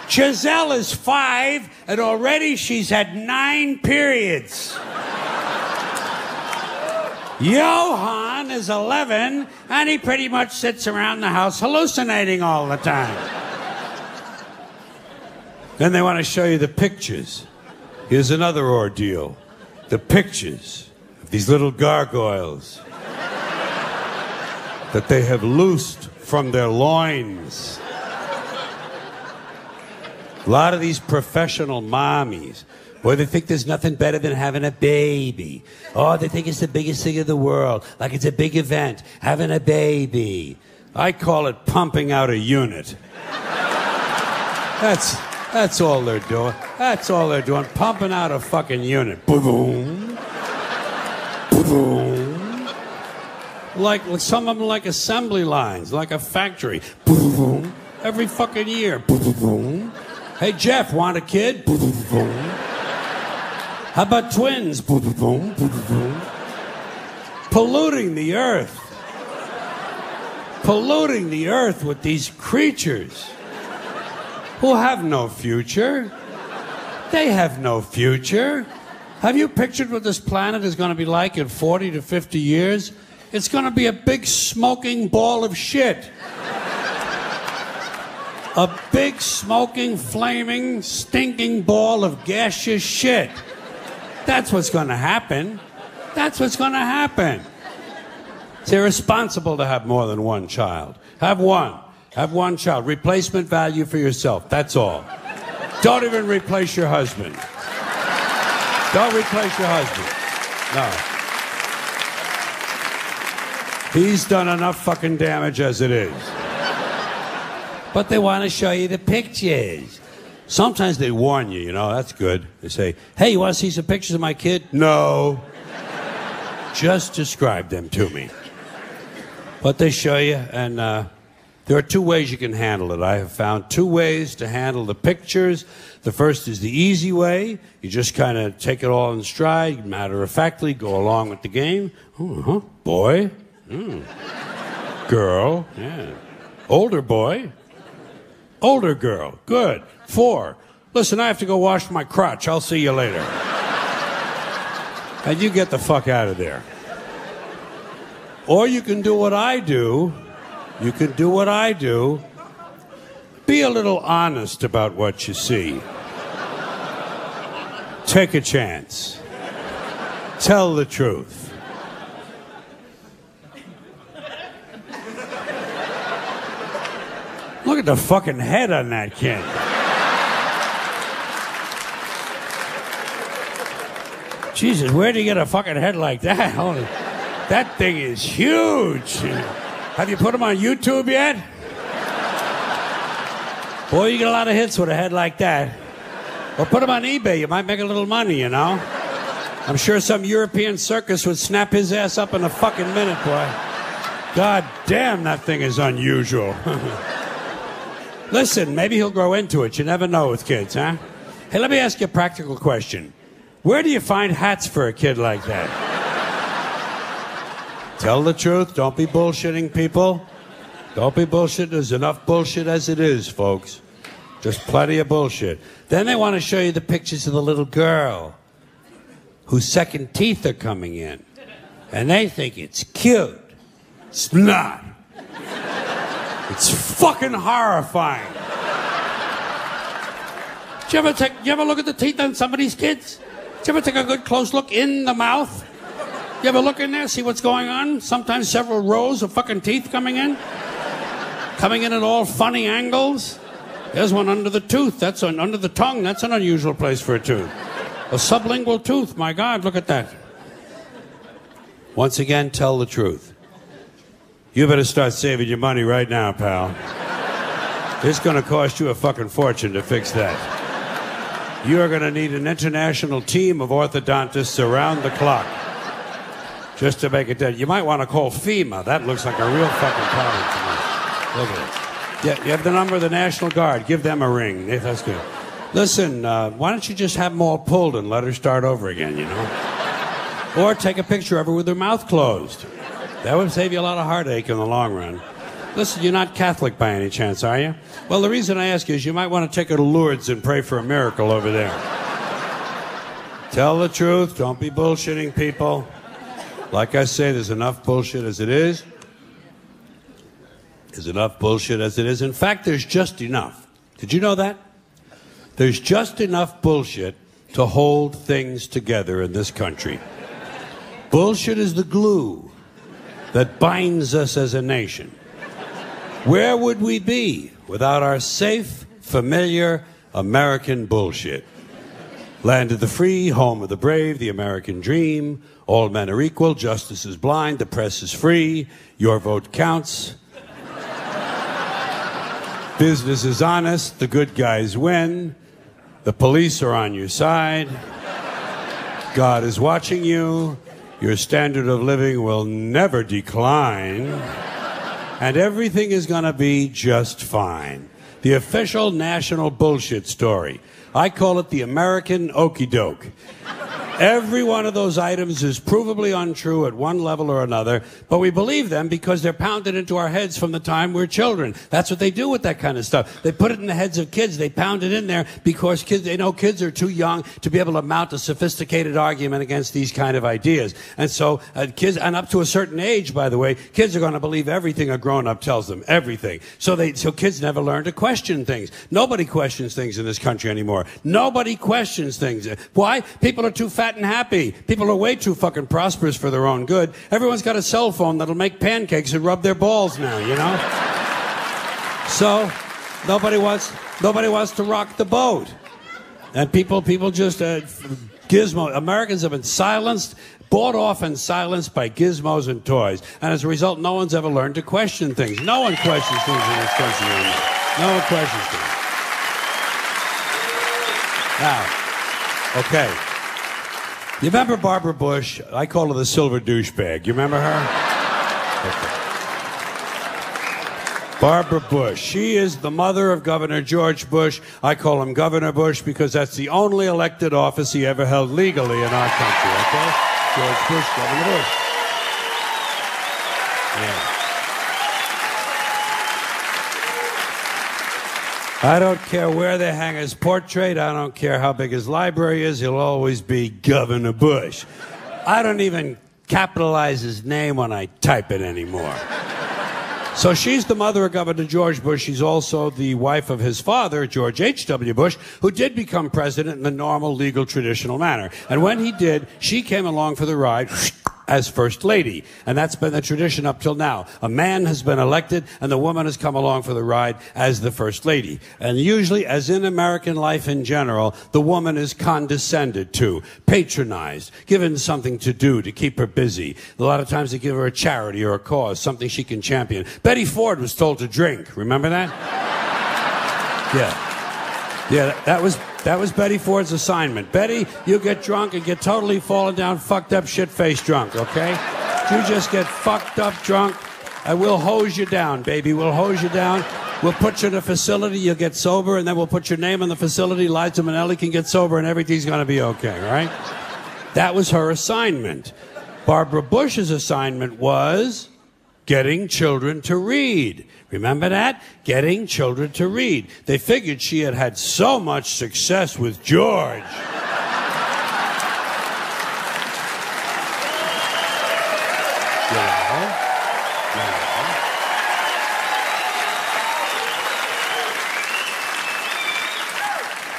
Giselle is five, and already she's had nine periods. Johan is 11, and he pretty much sits around the house hallucinating all the time. then they want to show you the pictures. Here's another ordeal the pictures of these little gargoyles that they have loosed from their loins. A lot of these professional mommies, boy, they think there's nothing better than having a baby. Oh, they think it's the biggest thing in the world, like it's a big event, having a baby. I call it pumping out a unit. That's that's all they're doing. That's all they're doing, pumping out a fucking unit. Boom, boom. Like some of them like assembly lines, like a factory. Boom. Every fucking year. Boom. Hey, Jeff, want a kid? How about twins? Polluting the earth. Polluting the earth with these creatures who have no future. They have no future. Have you pictured what this planet is going to be like in 40 to 50 years? It's going to be a big smoking ball of shit a big, smoking, flaming, stinking ball of gaseous shit. That's what's going to happen. That's what's going to happen. It's irresponsible to have more than one child. Have one. Have one child. Replacement value for yourself. That's all. Don't even replace your husband. Don't replace your husband. No. He's done enough fucking damage as it is but they want to show you the pictures. Sometimes they warn you, you know, that's good. They say, hey, you want to see some pictures of my kid? No. Just describe them to me. But they show you, and uh, there are two ways you can handle it. I have found two ways to handle the pictures. The first is the easy way. You just kind of take it all in stride, matter of factly, go along with the game. Uh-huh. Boy. Mm. Girl. Yeah. Older boy. Older girl. Good. Four. Listen, I have to go wash my crotch. I'll see you later. and you get the fuck out of there. Or you can do what I do. You can do what I do. Be a little honest about what you see. Take a chance. Tell the truth. Look at the fucking head on that kid. Jesus, where'd you get a fucking head like that? Holy, that thing is huge. Have you put him on YouTube yet? Boy, you get a lot of hits with a head like that. Or put him on eBay. You might make a little money, you know? I'm sure some European circus would snap his ass up in a fucking minute, boy. God damn, that thing is unusual. Listen, maybe he'll grow into it. You never know with kids, huh? Hey, let me ask you a practical question. Where do you find hats for a kid like that? Tell the truth. Don't be bullshitting people. Don't be bullshit. There's enough bullshit as it is, folks. Just plenty of bullshit. Then they want to show you the pictures of the little girl whose second teeth are coming in. And they think it's cute. It's not. It's fucking horrifying. Did you ever take, you ever look at the teeth on some of these kids? You ever take a good close look in the mouth? You ever look in there, see what's going on? Sometimes several rows of fucking teeth coming in. Coming in at all funny angles. There's one under the tooth. That's an, under the tongue. That's an unusual place for a tooth. A sublingual tooth. My God, look at that. Once again, tell the truth. You better start saving your money right now, pal. It's going to cost you a fucking fortune to fix that. You are going to need an international team of orthodontists around the clock just to make it dead. You might want to call FEMA. That looks like a real fucking problem to me. Look at it. Yeah, you have the number of the National Guard. Give them a ring. That's good. Listen, uh, why don't you just have them all pulled and let her start over again, you know? Or take a picture of her with her mouth closed. That would save you a lot of heartache in the long run. Listen, you're not Catholic by any chance, are you? Well, the reason I ask is you might want to take her to Lourdes and pray for a miracle over there. Tell the truth. Don't be bullshitting people. Like I say, there's enough bullshit as it is. There's enough bullshit as it is. In fact, there's just enough. Did you know that? There's just enough bullshit to hold things together in this country. Bullshit is the glue that binds us as a nation. Where would we be without our safe, familiar American bullshit? Land of the free, home of the brave, the American dream. All men are equal, justice is blind, the press is free, your vote counts. Business is honest, the good guys win, the police are on your side, God is watching you, your standard of living will never decline, and everything is going to be just fine. The official national bullshit story. I call it the American okey doke. Every one of those items is provably untrue at one level or another, but we believe them because they're pounded into our heads from the time we're children. That's what they do with that kind of stuff. They put it in the heads of kids. They pound it in there because kids, they know kids are too young to be able to mount a sophisticated argument against these kind of ideas. And so uh, kids, and up to a certain age, by the way, kids are going to believe everything a grown up tells them. Everything. So they, so kids never learn to question things. Nobody questions things in this country anymore. Nobody questions things. Why? People are too fat and happy. People are way too fucking prosperous for their own good. Everyone's got a cell phone that'll make pancakes and rub their balls now, you know? so nobody wants nobody wants to rock the boat. And people people just uh, gizmo Americans have been silenced bought off and silenced by gizmos and toys. And as a result, no one's ever learned to question things. No one questions things in this country anymore. No one questions things. Now, okay. You remember Barbara Bush? I call her the silver douchebag. You remember her? Okay. Barbara Bush. She is the mother of Governor George Bush. I call him Governor Bush because that's the only elected office he ever held legally in our country, okay? George Bush, Governor Bush. Yeah. I don't care where they hang his portrait. I don't care how big his library is. He'll always be Governor Bush. I don't even capitalize his name when I type it anymore. So she's the mother of Governor George Bush. She's also the wife of his father, George H.W. Bush, who did become president in the normal, legal, traditional manner. And when he did, she came along for the ride as first lady. And that's been the tradition up till now. A man has been elected and the woman has come along for the ride as the first lady. And usually, as in American life in general, the woman is condescended to, patronized, given something to do to keep her busy. A lot of times they give her a charity or a cause, something she can champion. Betty Ford was told to drink. Remember that? Yeah. Yeah, that was that was Betty Ford's assignment. Betty, you get drunk and get totally fallen down, fucked up, shit faced drunk, okay? You just get fucked up drunk, and we'll hose you down, baby. We'll hose you down. We'll put you in a facility, you'll get sober, and then we'll put your name in the facility. Liza Minnelli can get sober, and everything's gonna be okay, right? That was her assignment. Barbara Bush's assignment was getting children to read. Remember that? Getting children to read. They figured she had had so much success with George.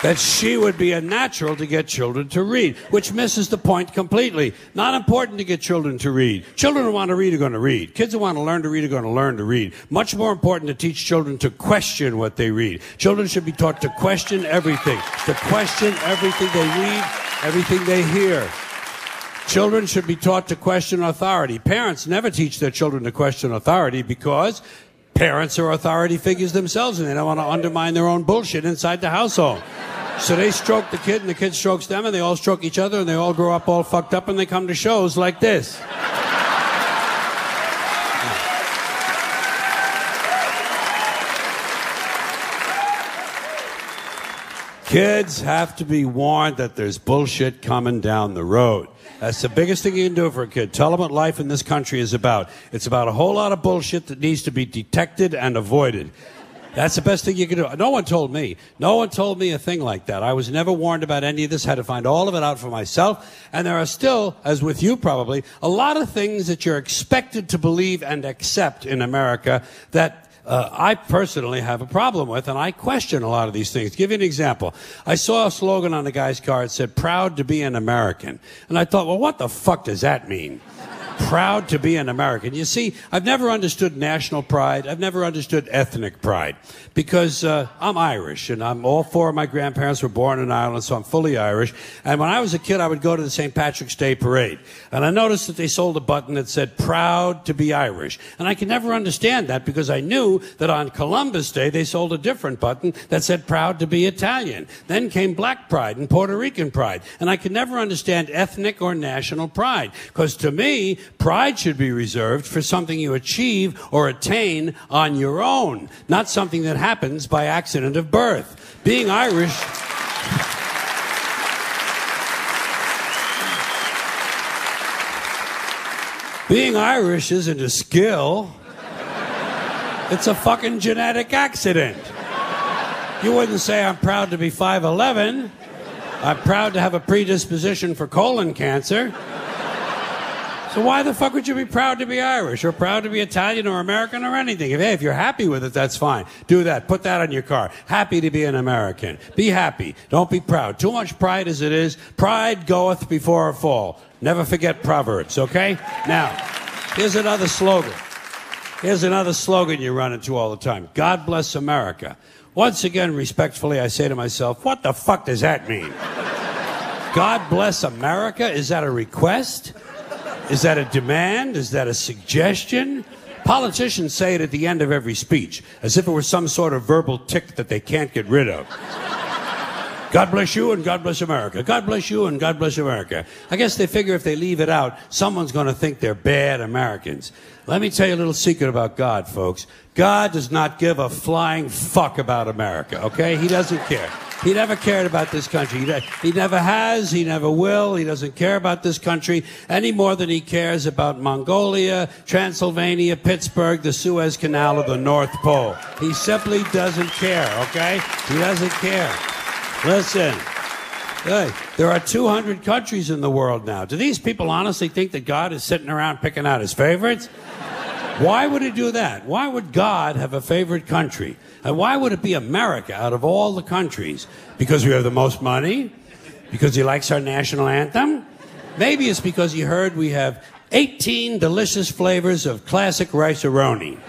That she would be a natural to get children to read, which misses the point completely. Not important to get children to read. Children who want to read are going to read. Kids who want to learn to read are going to learn to read. Much more important to teach children to question what they read. Children should be taught to question everything, to question everything they read, everything they hear. Children should be taught to question authority. Parents never teach their children to question authority because parents are authority figures themselves and they don't want to undermine their own bullshit inside the household. So they stroke the kid, and the kid strokes them, and they all stroke each other, and they all grow up all fucked up, and they come to shows like this. Kids have to be warned that there's bullshit coming down the road. That's the biggest thing you can do for a kid. Tell them what life in this country is about. It's about a whole lot of bullshit that needs to be detected and avoided. That's the best thing you can do. No one told me. No one told me a thing like that. I was never warned about any of this. Had to find all of it out for myself. And there are still, as with you probably, a lot of things that you're expected to believe and accept in America that uh, I personally have a problem with, and I question a lot of these things. give you an example. I saw a slogan on the guy's car. It said, proud to be an American. And I thought, well, what the fuck does that mean? Proud to be an American. You see, I've never understood national pride. I've never understood ethnic pride because uh, I'm Irish and I'm all four of my grandparents were born in Ireland, so I'm fully Irish. And when I was a kid, I would go to the St. Patrick's Day parade, and I noticed that they sold a button that said "Proud to be Irish," and I could never understand that because I knew that on Columbus Day they sold a different button that said "Proud to be Italian." Then came Black Pride and Puerto Rican Pride, and I could never understand ethnic or national pride because to me, pride should be reserved for something you achieve or attain on your own, not something that happens by accident of birth. Being Irish. Being Irish isn't a skill. It's a fucking genetic accident. You wouldn't say I'm proud to be 5'11. I'm proud to have a predisposition for colon cancer. So why the fuck would you be proud to be Irish or proud to be Italian or American or anything? If, hey, if you're happy with it, that's fine. Do that. Put that on your car. Happy to be an American. Be happy. Don't be proud. Too much pride as it is. Pride goeth before a fall. Never forget Proverbs, okay? Now, here's another slogan. Here's another slogan you run into all the time. God bless America. Once again, respectfully, I say to myself, what the fuck does that mean? God bless America? Is that a request? Is that a demand? Is that a suggestion? Politicians say it at the end of every speech, as if it were some sort of verbal tic that they can't get rid of. God bless you and God bless America. God bless you and God bless America. I guess they figure if they leave it out, someone's going to think they're bad Americans. Let me tell you a little secret about God, folks. God does not give a flying fuck about America, okay? He doesn't care. He never cared about this country. He, never has. He never will. He doesn't care about this country any more than he cares about Mongolia, Transylvania, Pittsburgh, the Suez Canal, or the North Pole. He simply doesn't care, okay? He doesn't care. Listen. Hey, there are 200 countries in the world now. Do these people honestly think that God is sitting around picking out his favorites? Why would he do that? Why would God have a favorite country? And why would it be America out of all the countries? Because we have the most money? Because he likes our national anthem? Maybe it's because he heard we have 18 delicious flavors of classic rice-a-roni.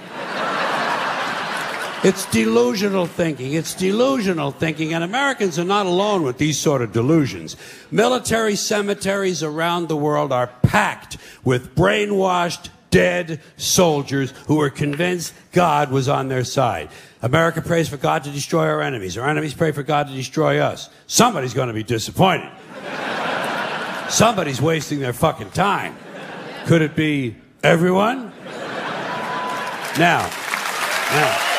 It's delusional thinking. It's delusional thinking, and Americans are not alone with these sort of delusions. Military cemeteries around the world are packed with brainwashed, dead soldiers who were convinced God was on their side. America prays for God to destroy our enemies. Our enemies pray for God to destroy us. Somebody's going to be disappointed. Somebody's wasting their fucking time. Could it be everyone? Now, now.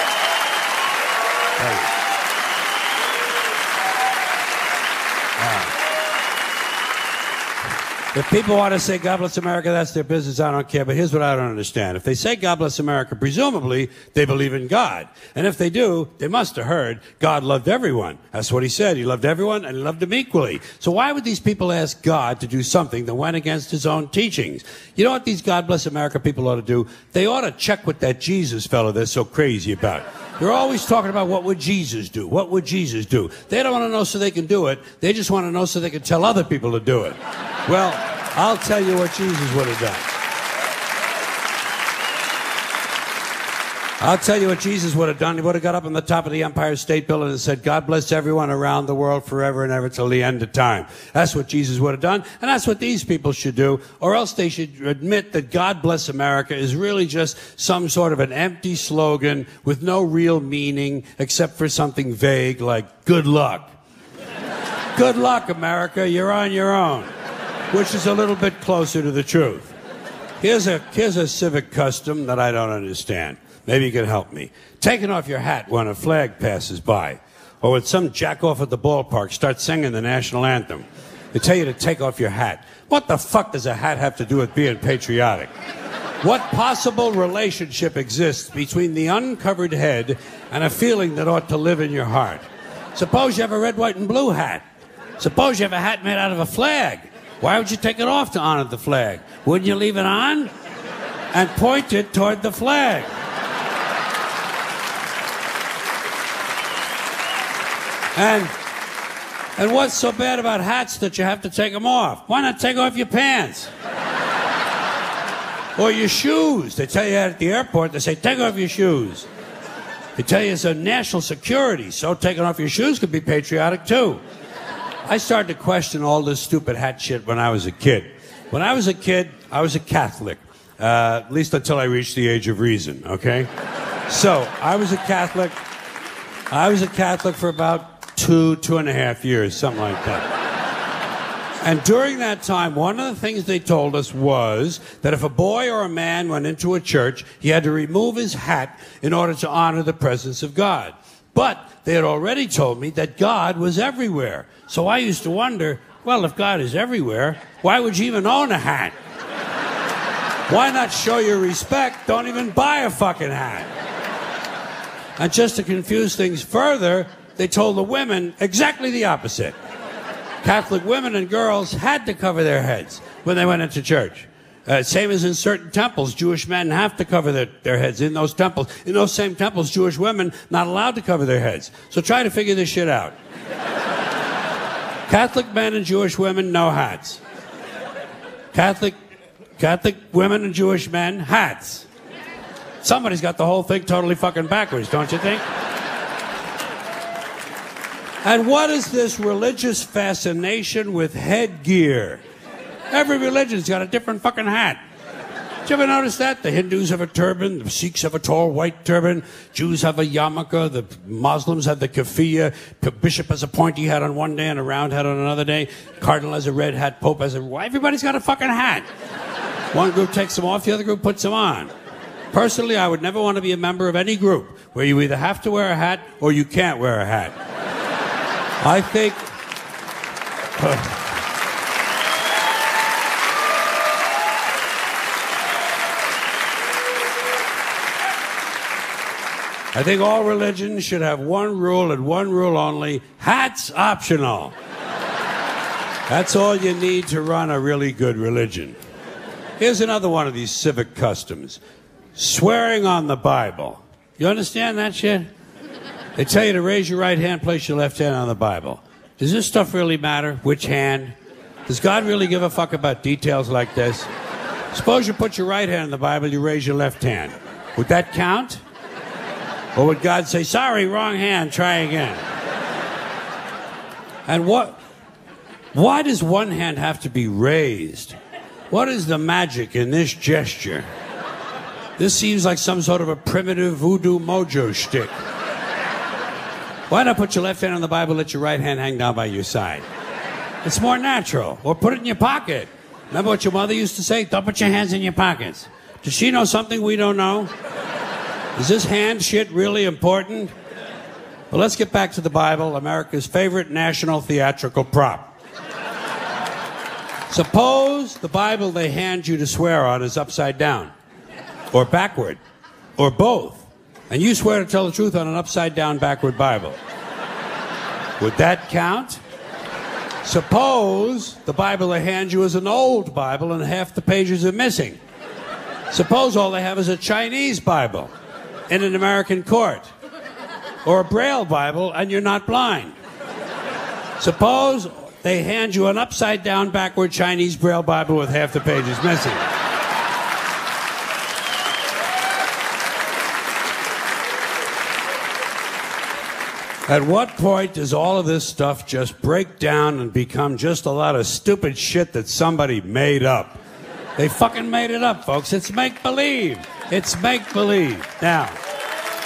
If people want to say God bless America, that's their business. I don't care. But here's what I don't understand. If they say God bless America, presumably they believe in God. And if they do, they must have heard God loved everyone. That's what he said. He loved everyone and loved them equally. So why would these people ask God to do something that went against his own teachings? You know what these God bless America people ought to do? They ought to check with that Jesus fellow they're so crazy about. They're always talking about what would Jesus do? What would Jesus do? They don't want to know so they can do it. They just want to know so they can tell other people to do it. Well, I'll tell you what Jesus would have done. I'll tell you what Jesus would have done. He would have got up on the top of the Empire State Building and said, God bless everyone around the world forever and ever till the end of time. That's what Jesus would have done. And that's what these people should do. Or else they should admit that God bless America is really just some sort of an empty slogan with no real meaning except for something vague like good luck. Good luck, America. You're on your own. Which is a little bit closer to the truth. Here's a, here's a civic custom that I don't understand. Maybe you can help me. Taking off your hat when a flag passes by. Or when some jack off at the ballpark starts singing the national anthem. They tell you to take off your hat. What the fuck does a hat have to do with being patriotic? What possible relationship exists between the uncovered head and a feeling that ought to live in your heart? Suppose you have a red, white, and blue hat. Suppose you have a hat made out of a flag. Why would you take it off to honor the flag? Wouldn't you leave it on and point it toward the flag? And and what's so bad about hats that you have to take them off? Why not take off your pants? or your shoes. They tell you at the airport. They say, take off your shoes. They tell you it's a national security, so taking off your shoes could be patriotic too. I started to question all this stupid hat shit when I was a kid. When I was a kid, I was a Catholic, uh, at least until I reached the age of reason, okay? So, I was a Catholic. I was a Catholic for about two, two and a half years, something like that. And during that time, one of the things they told us was that if a boy or a man went into a church, he had to remove his hat in order to honor the presence of God. But they had already told me that God was everywhere. So I used to wonder, well, if God is everywhere, why would you even own a hat? Why not show your respect? Don't even buy a fucking hat. And just to confuse things further, they told the women exactly the opposite. Catholic women and girls had to cover their heads when they went into church. Uh, same as in certain temples, Jewish men have to cover their, their heads in those temples. In those same temples, Jewish women not allowed to cover their heads. So try to figure this shit out. Catholic men and Jewish women, no hats. Catholic, Catholic women and Jewish men, hats. Somebody's got the whole thing totally fucking backwards, don't you think? And what is this religious fascination with headgear? Every religion's got a different fucking hat. Did you ever notice that? The Hindus have a turban, the Sikhs have a tall white turban, Jews have a yarmulke, the Muslims have the keffiyeh, the bishop has a pointy hat on one day and a round hat on another day, cardinal has a red hat, pope has a... Everybody's got a fucking hat. One group takes them off, the other group puts them on. Personally, I would never want to be a member of any group where you either have to wear a hat or you can't wear a hat. I think... I think all religions should have one rule and one rule only hats optional. That's all you need to run a really good religion. Here's another one of these civic customs swearing on the Bible. You understand that shit? They tell you to raise your right hand, place your left hand on the Bible. Does this stuff really matter? Which hand? Does God really give a fuck about details like this? Suppose you put your right hand in the Bible, you raise your left hand. Would that count? Or would God say, sorry, wrong hand, try again? And what, why does one hand have to be raised? What is the magic in this gesture? This seems like some sort of a primitive voodoo mojo shtick. Why not put your left hand on the Bible, let your right hand hang down by your side? It's more natural. Or put it in your pocket. Remember what your mother used to say? Don't put your hands in your pockets. Does she know something we don't know? Is this hand shit really important? But let's get back to the Bible, America's favorite national theatrical prop. Suppose the Bible they hand you to swear on is upside down, or backward, or both, and you swear to tell the truth on an upside down, backward Bible. Would that count? Suppose the Bible they hand you is an old Bible and half the pages are missing. Suppose all they have is a Chinese Bible in an American court or a Braille Bible and you're not blind. Suppose they hand you an upside down, backward Chinese Braille Bible with half the pages missing. At what point does all of this stuff just break down and become just a lot of stupid shit that somebody made up? They fucking made it up, folks. It's make believe. It's make believe. Now,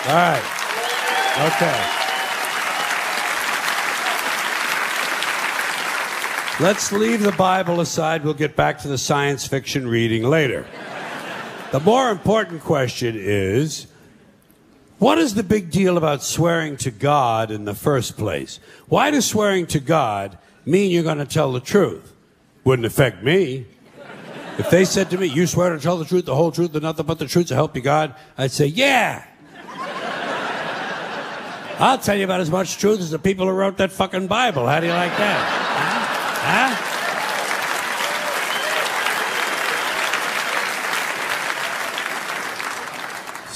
all right. Okay. Let's leave the Bible aside. We'll get back to the science fiction reading later. The more important question is what is the big deal about swearing to God in the first place? Why does swearing to God mean you're going to tell the truth? Wouldn't affect me. If they said to me, You swear to tell the truth, the whole truth, and nothing but the truth to help you God, I'd say, Yeah. I'll tell you about as much truth as the people who wrote that fucking Bible. How do you like that? Huh? huh?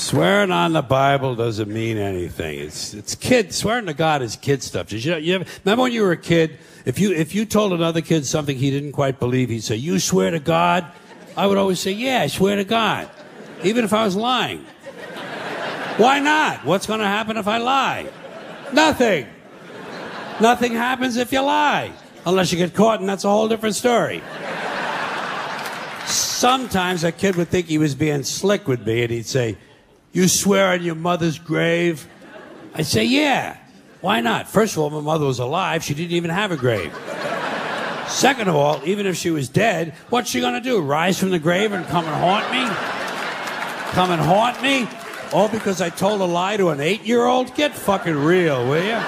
Swearing on the Bible doesn't mean anything. It's it's kid swearing to God is kid stuff. Did you, you ever, remember when you were a kid? If you if you told another kid something he didn't quite believe, he'd say, "You swear to God." I would always say, "Yeah, I swear to God," even if I was lying. Why not? What's going to happen if I lie? Nothing. Nothing happens if you lie, unless you get caught, and that's a whole different story. Sometimes a kid would think he was being slick with me, and he'd say, "You swear on your mother's grave?" I'd say, "Yeah." Why not? First of all, my mother was alive. She didn't even have a grave. Second of all, even if she was dead, what's she going to do? Rise from the grave and come and haunt me? Come and haunt me? All because I told a lie to an eight year old? Get fucking real, will you?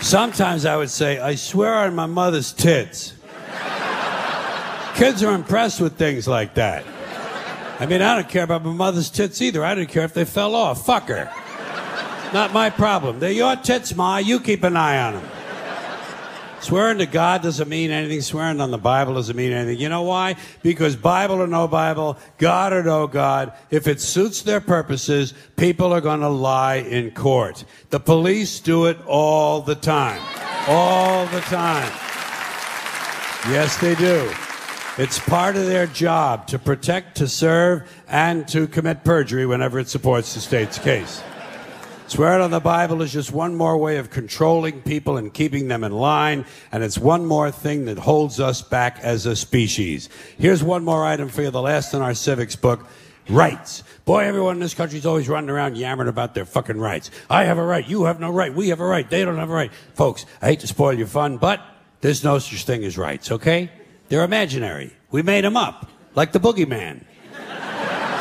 Sometimes I would say, I swear on my mother's tits. Kids are impressed with things like that. I mean, I don't care about my mother's tits either. I don't care if they fell off. Fuck her. Not my problem. They're your tits, Ma. You keep an eye on them. Swearing to God doesn't mean anything. Swearing on the Bible doesn't mean anything. You know why? Because Bible or no Bible, God or no God, if it suits their purposes, people are going to lie in court. The police do it all the time. All the time. Yes, they do. It's part of their job to protect, to serve, and to commit perjury whenever it supports the state's case. Swearing on the Bible is just one more way of controlling people and keeping them in line, and it's one more thing that holds us back as a species. Here's one more item for you, the last in our civics book. Rights. Boy, everyone in this country is always running around yammering about their fucking rights. I have a right. You have no right. We have a right. They don't have a right. Folks, I hate to spoil your fun, but there's no such thing as rights, okay? They're imaginary. We made them up, like the boogeyman.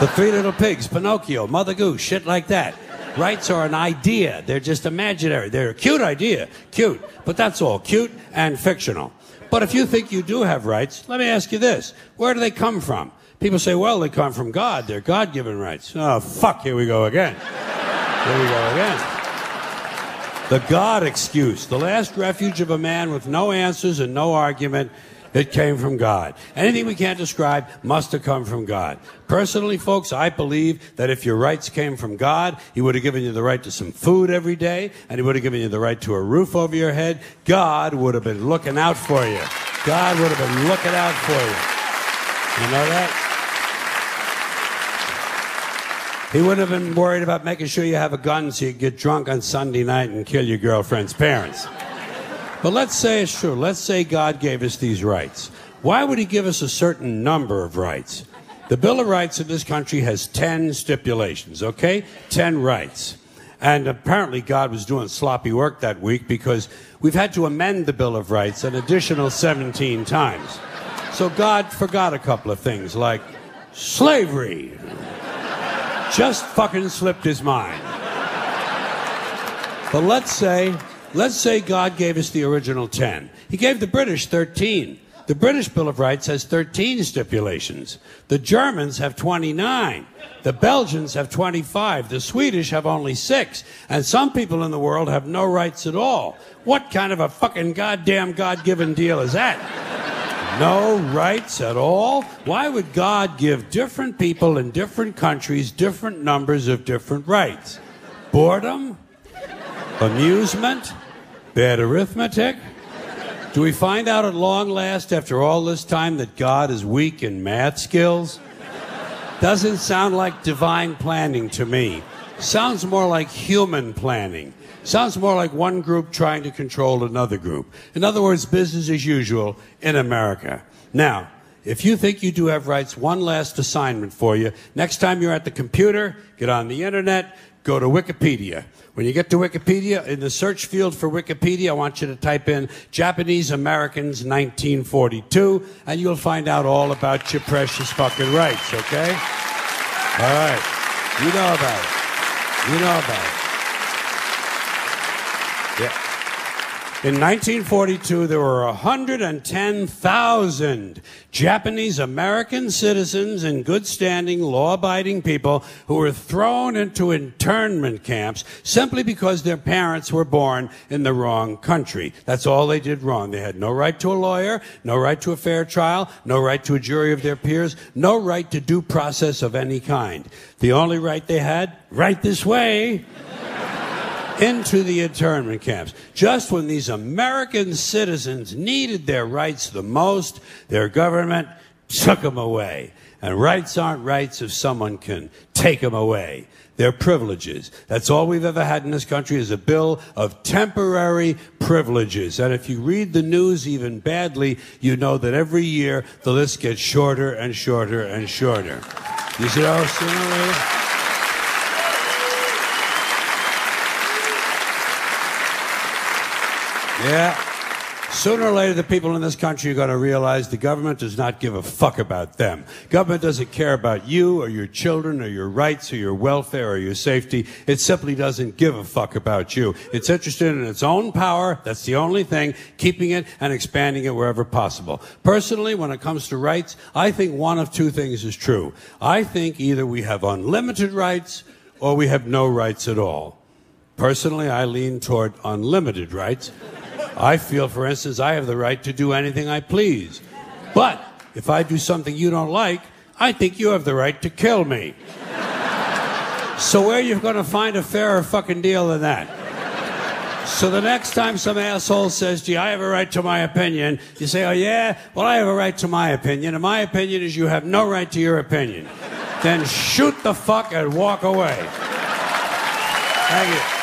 The Three Little Pigs, Pinocchio, Mother Goose, shit like that. Rights are an idea. They're just imaginary. They're a cute idea. Cute. But that's all. Cute and fictional. But if you think you do have rights, let me ask you this. Where do they come from? People say, well, they come from God. They're God given rights. Oh, fuck. Here we go again. Here we go again. The God excuse. The last refuge of a man with no answers and no argument it came from God. Anything we can't describe must have come from God. Personally, folks, I believe that if your rights came from God, He would have given you the right to some food every day, and He would have given you the right to a roof over your head. God would have been looking out for you. God would have been looking out for you. You know that? He wouldn't have been worried about making sure you have a gun so you get drunk on Sunday night and kill your girlfriend's parents. But let's say it's true. Let's say God gave us these rights. Why would He give us a certain number of rights? The Bill of Rights in this country has 10 stipulations, okay? 10 rights. And apparently God was doing sloppy work that week because we've had to amend the Bill of Rights an additional 17 times. So God forgot a couple of things like slavery. Just fucking slipped his mind. But let's say Let's say God gave us the original 10. He gave the British 13. The British Bill of Rights has 13 stipulations. The Germans have 29. The Belgians have 25. The Swedish have only six. And some people in the world have no rights at all. What kind of a fucking goddamn God given deal is that? No rights at all? Why would God give different people in different countries different numbers of different rights? Boredom? Amusement? Bad arithmetic? Do we find out at long last, after all this time, that God is weak in math skills? Doesn't sound like divine planning to me. Sounds more like human planning. Sounds more like one group trying to control another group. In other words, business as usual in America. Now, if you think you do have rights, one last assignment for you. Next time you're at the computer, get on the internet, go to Wikipedia. When you get to Wikipedia, in the search field for Wikipedia, I want you to type in Japanese Americans 1942, and you'll find out all about your precious fucking rights, okay? All right. You know about it. You know about it. In 1942, there were 110,000 Japanese American citizens in good standing, law abiding people who were thrown into internment camps simply because their parents were born in the wrong country. That's all they did wrong. They had no right to a lawyer, no right to a fair trial, no right to a jury of their peers, no right to due process of any kind. The only right they had, right this way into the internment camps. Just when these American citizens needed their rights the most, their government took them away. And rights aren't rights if someone can take them away. They're privileges. That's all we've ever had in this country is a bill of temporary privileges. And if you read the news even badly, you know that every year the list gets shorter and shorter and shorter. You see how sooner or later? Yeah. Sooner or later, the people in this country are going to realize the government does not give a fuck about them. Government doesn't care about you or your children or your rights or your welfare or your safety. It simply doesn't give a fuck about you. It's interested in its own power. That's the only thing, keeping it and expanding it wherever possible. Personally, when it comes to rights, I think one of two things is true. I think either we have unlimited rights or we have no rights at all. Personally, I lean toward unlimited rights. I feel, for instance, I have the right to do anything I please. But if I do something you don't like, I think you have the right to kill me. So where are you going to find a fairer fucking deal than that? So the next time some asshole says, gee, I have a right to my opinion, you say, oh yeah? Well, I have a right to my opinion, and my opinion is you have no right to your opinion. then shoot the fuck and walk away. Thank you.